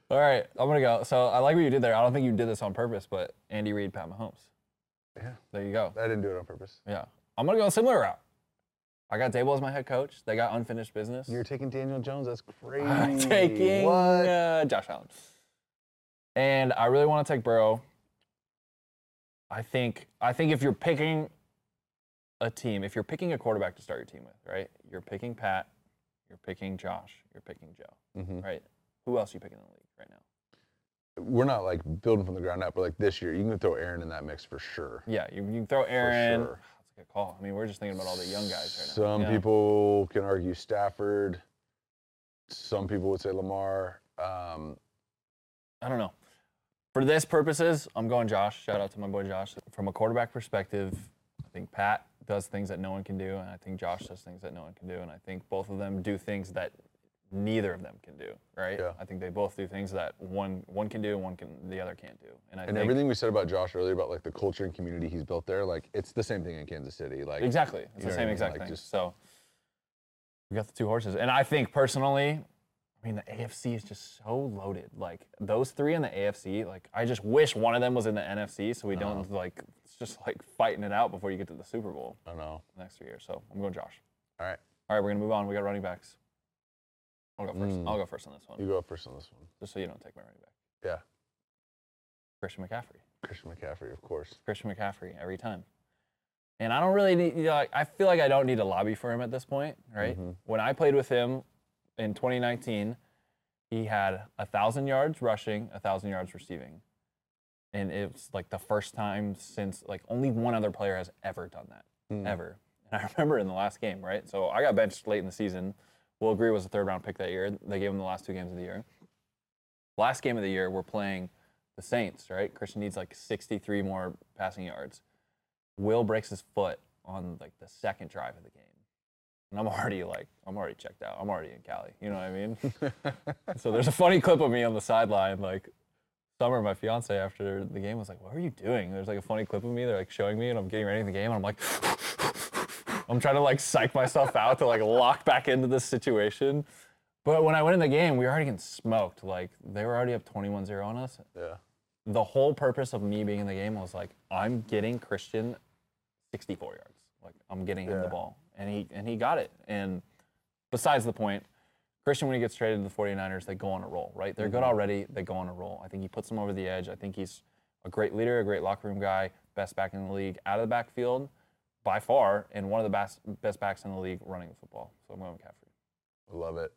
All right, I'm gonna go. So I like what you did there. I don't think you did this on purpose, but Andy Reid, Pat Mahomes. Yeah, There you go. I didn't do it on purpose. Yeah, I'm gonna go a similar route. I got Daboll as my head coach. They got unfinished business. You're taking Daniel Jones. That's crazy. I'm taking what? uh, Josh Allen. And I really want to take Burrow. I think I think if you're picking a team, if you're picking a quarterback to start your team with, right? You're picking Pat, you're picking Josh, you're picking Joe, Mhm. right? Who else are you picking in the league? We're not like building from the ground up, but like this year, you can throw Aaron in that mix for sure. Yeah, you, you can throw Aaron. sure. That's a good call. I mean, we're just thinking about all the young guys right now. Some Yeah. people can argue Stafford. Some people would say Lamar. Um, I don't know. For this purposes, I'm going Josh. Shout out to my boy Josh. From a quarterback perspective, I think Pat does things that no one can do, and I think Josh does things that no one can do, and I think both of them do things that neither of them can do. Right? Yeah. I think they both do things that one one can do and one can the other can't do. And I and think everything we said about Josh earlier about like the culture and community he's built there, like it's the same thing in Kansas City. Like exactly it's the I same mean? exact Like, thing. just- so we got the two horses, and I think personally. I mean, the AFC is just so loaded. Like those three in the AFC, like I just wish one of them was in the NFC, so we don't like it's just like fighting it out before you get to the Super Bowl I know. the next three years. So I'm going Josh. All right, All right, we're gonna move on. We got running backs. I'll go first. Mm. I'll go first on this one, you go first on this one. just so you don't take my running back. Yeah, Christian McCaffrey. Christian McCaffrey, of course. Christian McCaffrey every time. And I don't really need, you know, I feel like I don't need to lobby for him at this point, right? Mm-hmm. When I played with him in 2019, he had a thousand yards rushing, a thousand yards receiving, and it's like the first time since like only one other player has ever done that, Hmm. ever. And I remember in the last game, right? So I got benched late in the season. Will Grier was a third round pick that year. They gave him the last two games of the year. Last game of the year, we're playing the Saints, right? Christian needs like 63 more passing yards. Will breaks his foot on like the second drive of the game. And I'm already like, I'm already checked out. I'm already in Cali. You know what I mean? so there's a funny clip of me on the sideline, like Summer, my fiance, after the game was like, "What are you doing?" There's like a funny clip of me. They're like showing me, and I'm getting ready for the game, and I'm like, I'm trying to like psych myself out to like lock back into this situation. But when I went in the game, we were already getting smoked. Like they were already up 21-0 on us. Yeah. The whole purpose of me being in the game was like, I'm getting Christian 64 yards. Like I'm getting him the ball, and he and he got it. And besides the point, Christian, when he gets traded to the 49ers, they go on a roll, right? They're good mm-hmm. already. They go on a roll. I think he puts them over the edge. I think he's a great leader, a great locker room guy, best back in the league out of the backfield by far, and one of the best best backs in the league running the football. So I'm going with McCaffrey. I love it.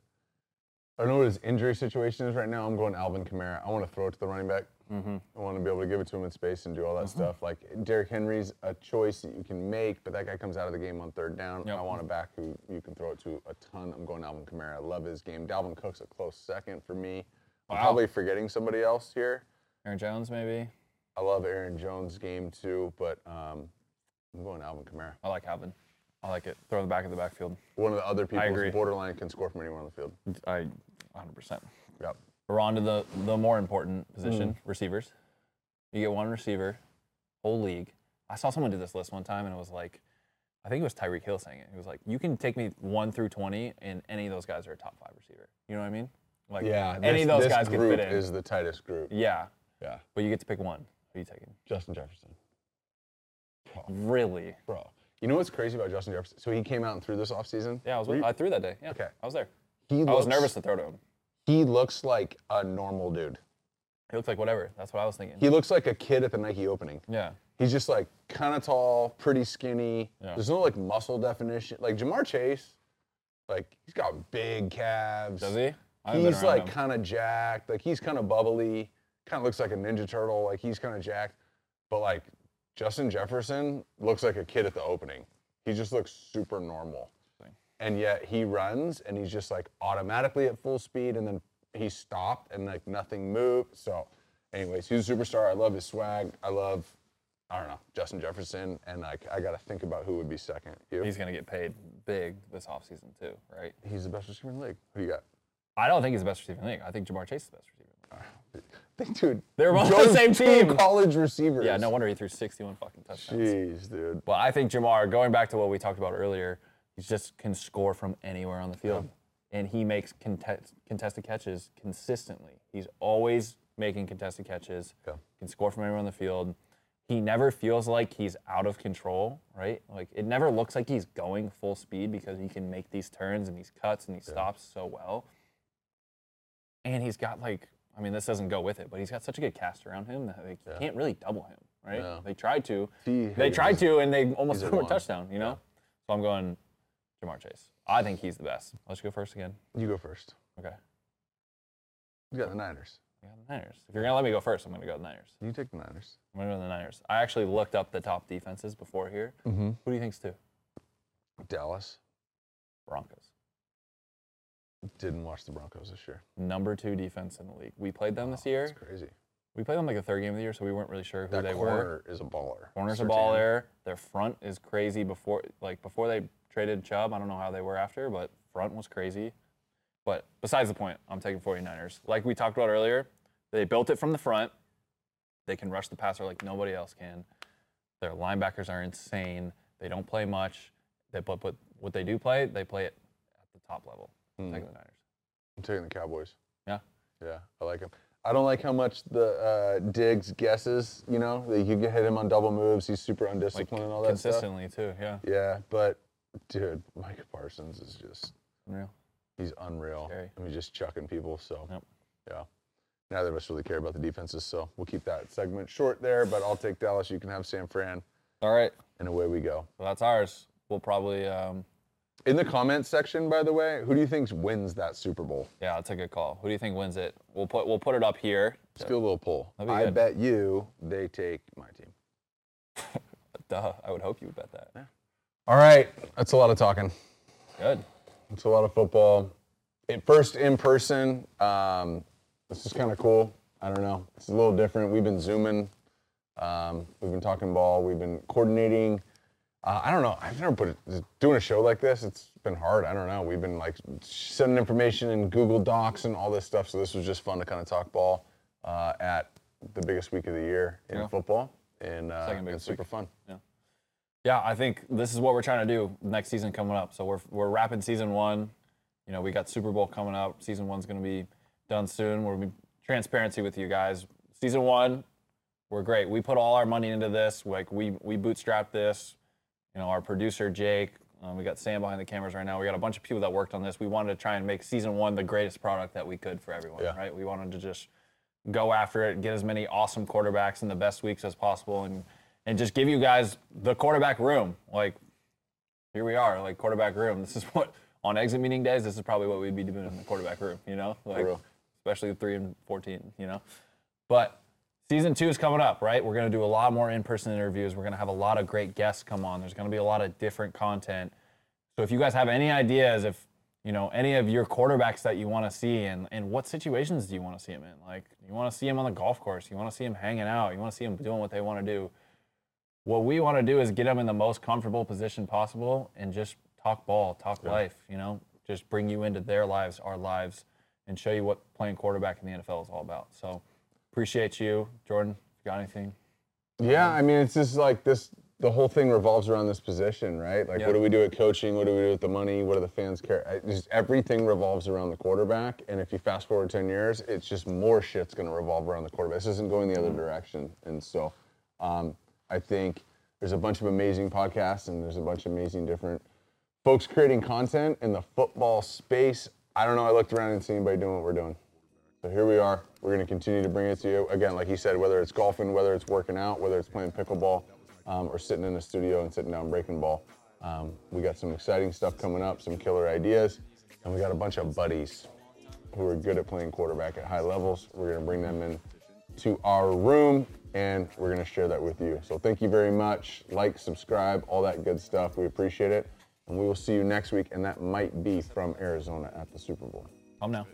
I don't know what his injury situation is right now. I'm going Alvin Kamara. I want to throw it to the running back. Mm-hmm. I want to be able to give it to him in space and do all that stuff. Like Derrick Henry's a choice that you can make, but that guy comes out of the game on third down. Yep. I want a back who you can throw it to a ton. I'm going Alvin Kamara. I love his game. Dalvin Cook's a close second for me. I'm probably forgetting somebody else here. Aaron Jones, maybe. I love Aaron Jones' game too, but um, I'm going Alvin Kamara. I like Alvin. I like it. Throw the back of the backfield. One of the other people agree. is borderline can score from anywhere on the field. I 100%. Yep. We're on to the, the more important position, mm. receivers. You get one receiver, whole league. I saw someone do this list one time, and it was like, I think it was Tyreek Hill saying it. He was like, you can take me one through 20, and any of those guys are a top five receiver. You know what I mean? Like, Yeah. any this- of those this guys could group fit in. this is the tightest group. yeah, Yeah. but you get to pick one. Who are you taking? Justin Jefferson. Really? Bro. You know what's crazy about Justin Jefferson? So he came out and threw this offseason. Yeah, I was. Were With, you- I threw that day. Yeah. Okay. I was there. he I was nervous to throw to him. He looks like a normal dude. He looks like whatever. That's what I was thinking. He looks like a kid at the Nike opening. yeah. He's just like kind of tall, pretty skinny. Yeah. There's no like muscle definition. Like Ja'Marr Chase, like he's got big calves. Does he? I haven't been He's around like him. kind of jacked. Like he's kind of bubbly. Kind of looks like a Ninja Turtle. Like he's kind of jacked. But like Justin Jefferson looks like a kid at the opening. He just looks super normal. And yet he runs and he's just like automatically at full speed and then he stopped and like nothing moved. So, anyways, he's a superstar. I love his swag. I love, I don't know, Justin Jefferson. And like I got to think about who would be second. You? He's gonna get paid big this offseason too, right? he's the best receiver in the league. Who do you got? I don't think he's the best receiver in the league. I think Ja'Marr Chase is the best receiver. In the league. think, dude. They're both the same team. college receivers. Yeah, no wonder he threw 61 fucking touchdowns. Jeez, dude. But I think Ja'Marr, going back to what we talked about earlier, he just can score from anywhere on the field. And he makes contest, contested catches consistently. He's always making contested catches. Yeah. Can score from anywhere on the field. He never feels like he's out of control, right? Like it never looks like he's going full speed because he can make these turns and these cuts and he stops so well. And he's got like, I mean, this doesn't go with it, but he's got such a good cast around him that like, you can't really double him, right? No. They tried to. T. They tried is- to, and they almost he's a threw a touchdown. You know, so I'm going Ja'Marr Chase. I think he's the best. Let's go first again. You go first. Okay. You got the Niners. I got the Niners. If you're gonna let me go first, I'm gonna go the Niners. You take the Niners. I'm gonna go the Niners. I actually looked up the top defenses before here. Mm-hmm. Who do you think's two? Dallas. Broncos. Didn't watch the Broncos this year. Number two defense in the league. We played them this year. That's crazy. We played them like the third game of the year, so we weren't really sure who That they were. corner is a baller. Corner's a baller. Their front is crazy. Before like before they traded Chubb, I don't know how they were after, but front was crazy. But besides the point, I'm taking 49ers. Like we talked about earlier, they built it from the front. They can rush the passer like nobody else can. Their linebackers are insane. They don't play much. They but, but what they do play, they play it at the top level. I'm taking the Niners. I'm taking the Cowboys. Yeah. Yeah, I like him. I don't like how much the uh, Diggs guesses. You know, that you can hit him on double moves. He's super Like undisciplined and all that stuff. consistently too. Yeah. Yeah, but dude, Micah Parsons is just Unreal. he's unreal. Scary. I mean, just chucking people. So Yep. yeah. Neither of us really care about the defenses, so we'll keep that segment short there. But I'll take Dallas. You can have San Fran, All right. and away we go. So that's ours. We'll probably um, In the comments section, by the way, who do you think wins that Super Bowl? Yeah, that's a good call. Who do you think wins it? We'll put we'll put it up here. Let's do a little poll. That'd be I good. bet you they take my team. Duh, I would hope you would bet that. All right, that's a lot of talking. Good. It's a lot of football. It, first in person. Um, this is kind of cool. I don't know. It's a little different. We've been zooming. Um, we've been talking ball. We've been coordinating. Uh, I don't know. I've never put it, doing a show like this. It's been hard. I don't know. We've been like sending information in Google Docs and all this stuff. So this was just fun to kind of talk ball uh, at the biggest week of the year in Yeah. football, and uh, Second it's super week. fun. Yeah. Yeah, I think this is what we're trying to do next season coming up. So we're we're wrapping season one. You know, we got Super Bowl coming up. Season one's going to be done soon. We're be transparency with you guys. Season one, we're great. We put all our money into this. Like we we bootstrapped this. You know, our producer Jake. Um, we got Sam behind the cameras right now. We got a bunch of people that worked on this. We wanted to try and make season one the greatest product that we could for everyone. Yeah. Right? We wanted to just go after it, get as many awesome quarterbacks in the best weeks as possible, and and just give you guys the quarterback room. Like here we are, like quarterback room. This is what on exit meeting days. This is probably what we'd be doing in the quarterback room. You know, like especially three and fourteen. You know, but season two is coming up, right? We're gonna do a lot more in-person interviews. We're gonna have a lot of great guests come on. There's gonna be a lot of different content. So if you guys have any ideas, if you know any of your quarterbacks that you want to see, and and what situations do you want to see them in? Like you want to see them on the golf course, you want to see them hanging out, you want to see them doing what they want to do. what we want to do is get them in the most comfortable position possible and just talk ball, talk life, you know, just bring you into their lives, our lives, and show you what playing quarterback in the NFL is all about. So appreciate you, Jordan. You got anything? Yeah, I mean, it's just like this. The whole thing revolves around this position, right? Like, Yep. what do we do at coaching? What do we do with the money? What do the fans care? I- Just everything revolves around the quarterback. And if you fast forward ten years, it's just more shit's going to revolve around the quarterback. This isn't going the other direction. And so, um, I think there's a bunch of amazing podcasts and there's a bunch of amazing different folks creating content in the football space. I don't know. I looked around and see anybody doing what we're doing. So here we are. We're going to continue to bring it to you. Again, like he said, whether it's golfing, whether it's working out, whether it's playing pickleball, um, or sitting in the studio and sitting down breaking ball. Um, we got some exciting stuff coming up, some killer ideas, and we got a bunch of buddies who are good at playing quarterback at high levels. We're going to bring them in to our room and we're going to share that with you. So thank you very much. Like, subscribe, all that good stuff. We appreciate it. And we will see you next week, and that might be from Arizona at the Super Bowl. Come now.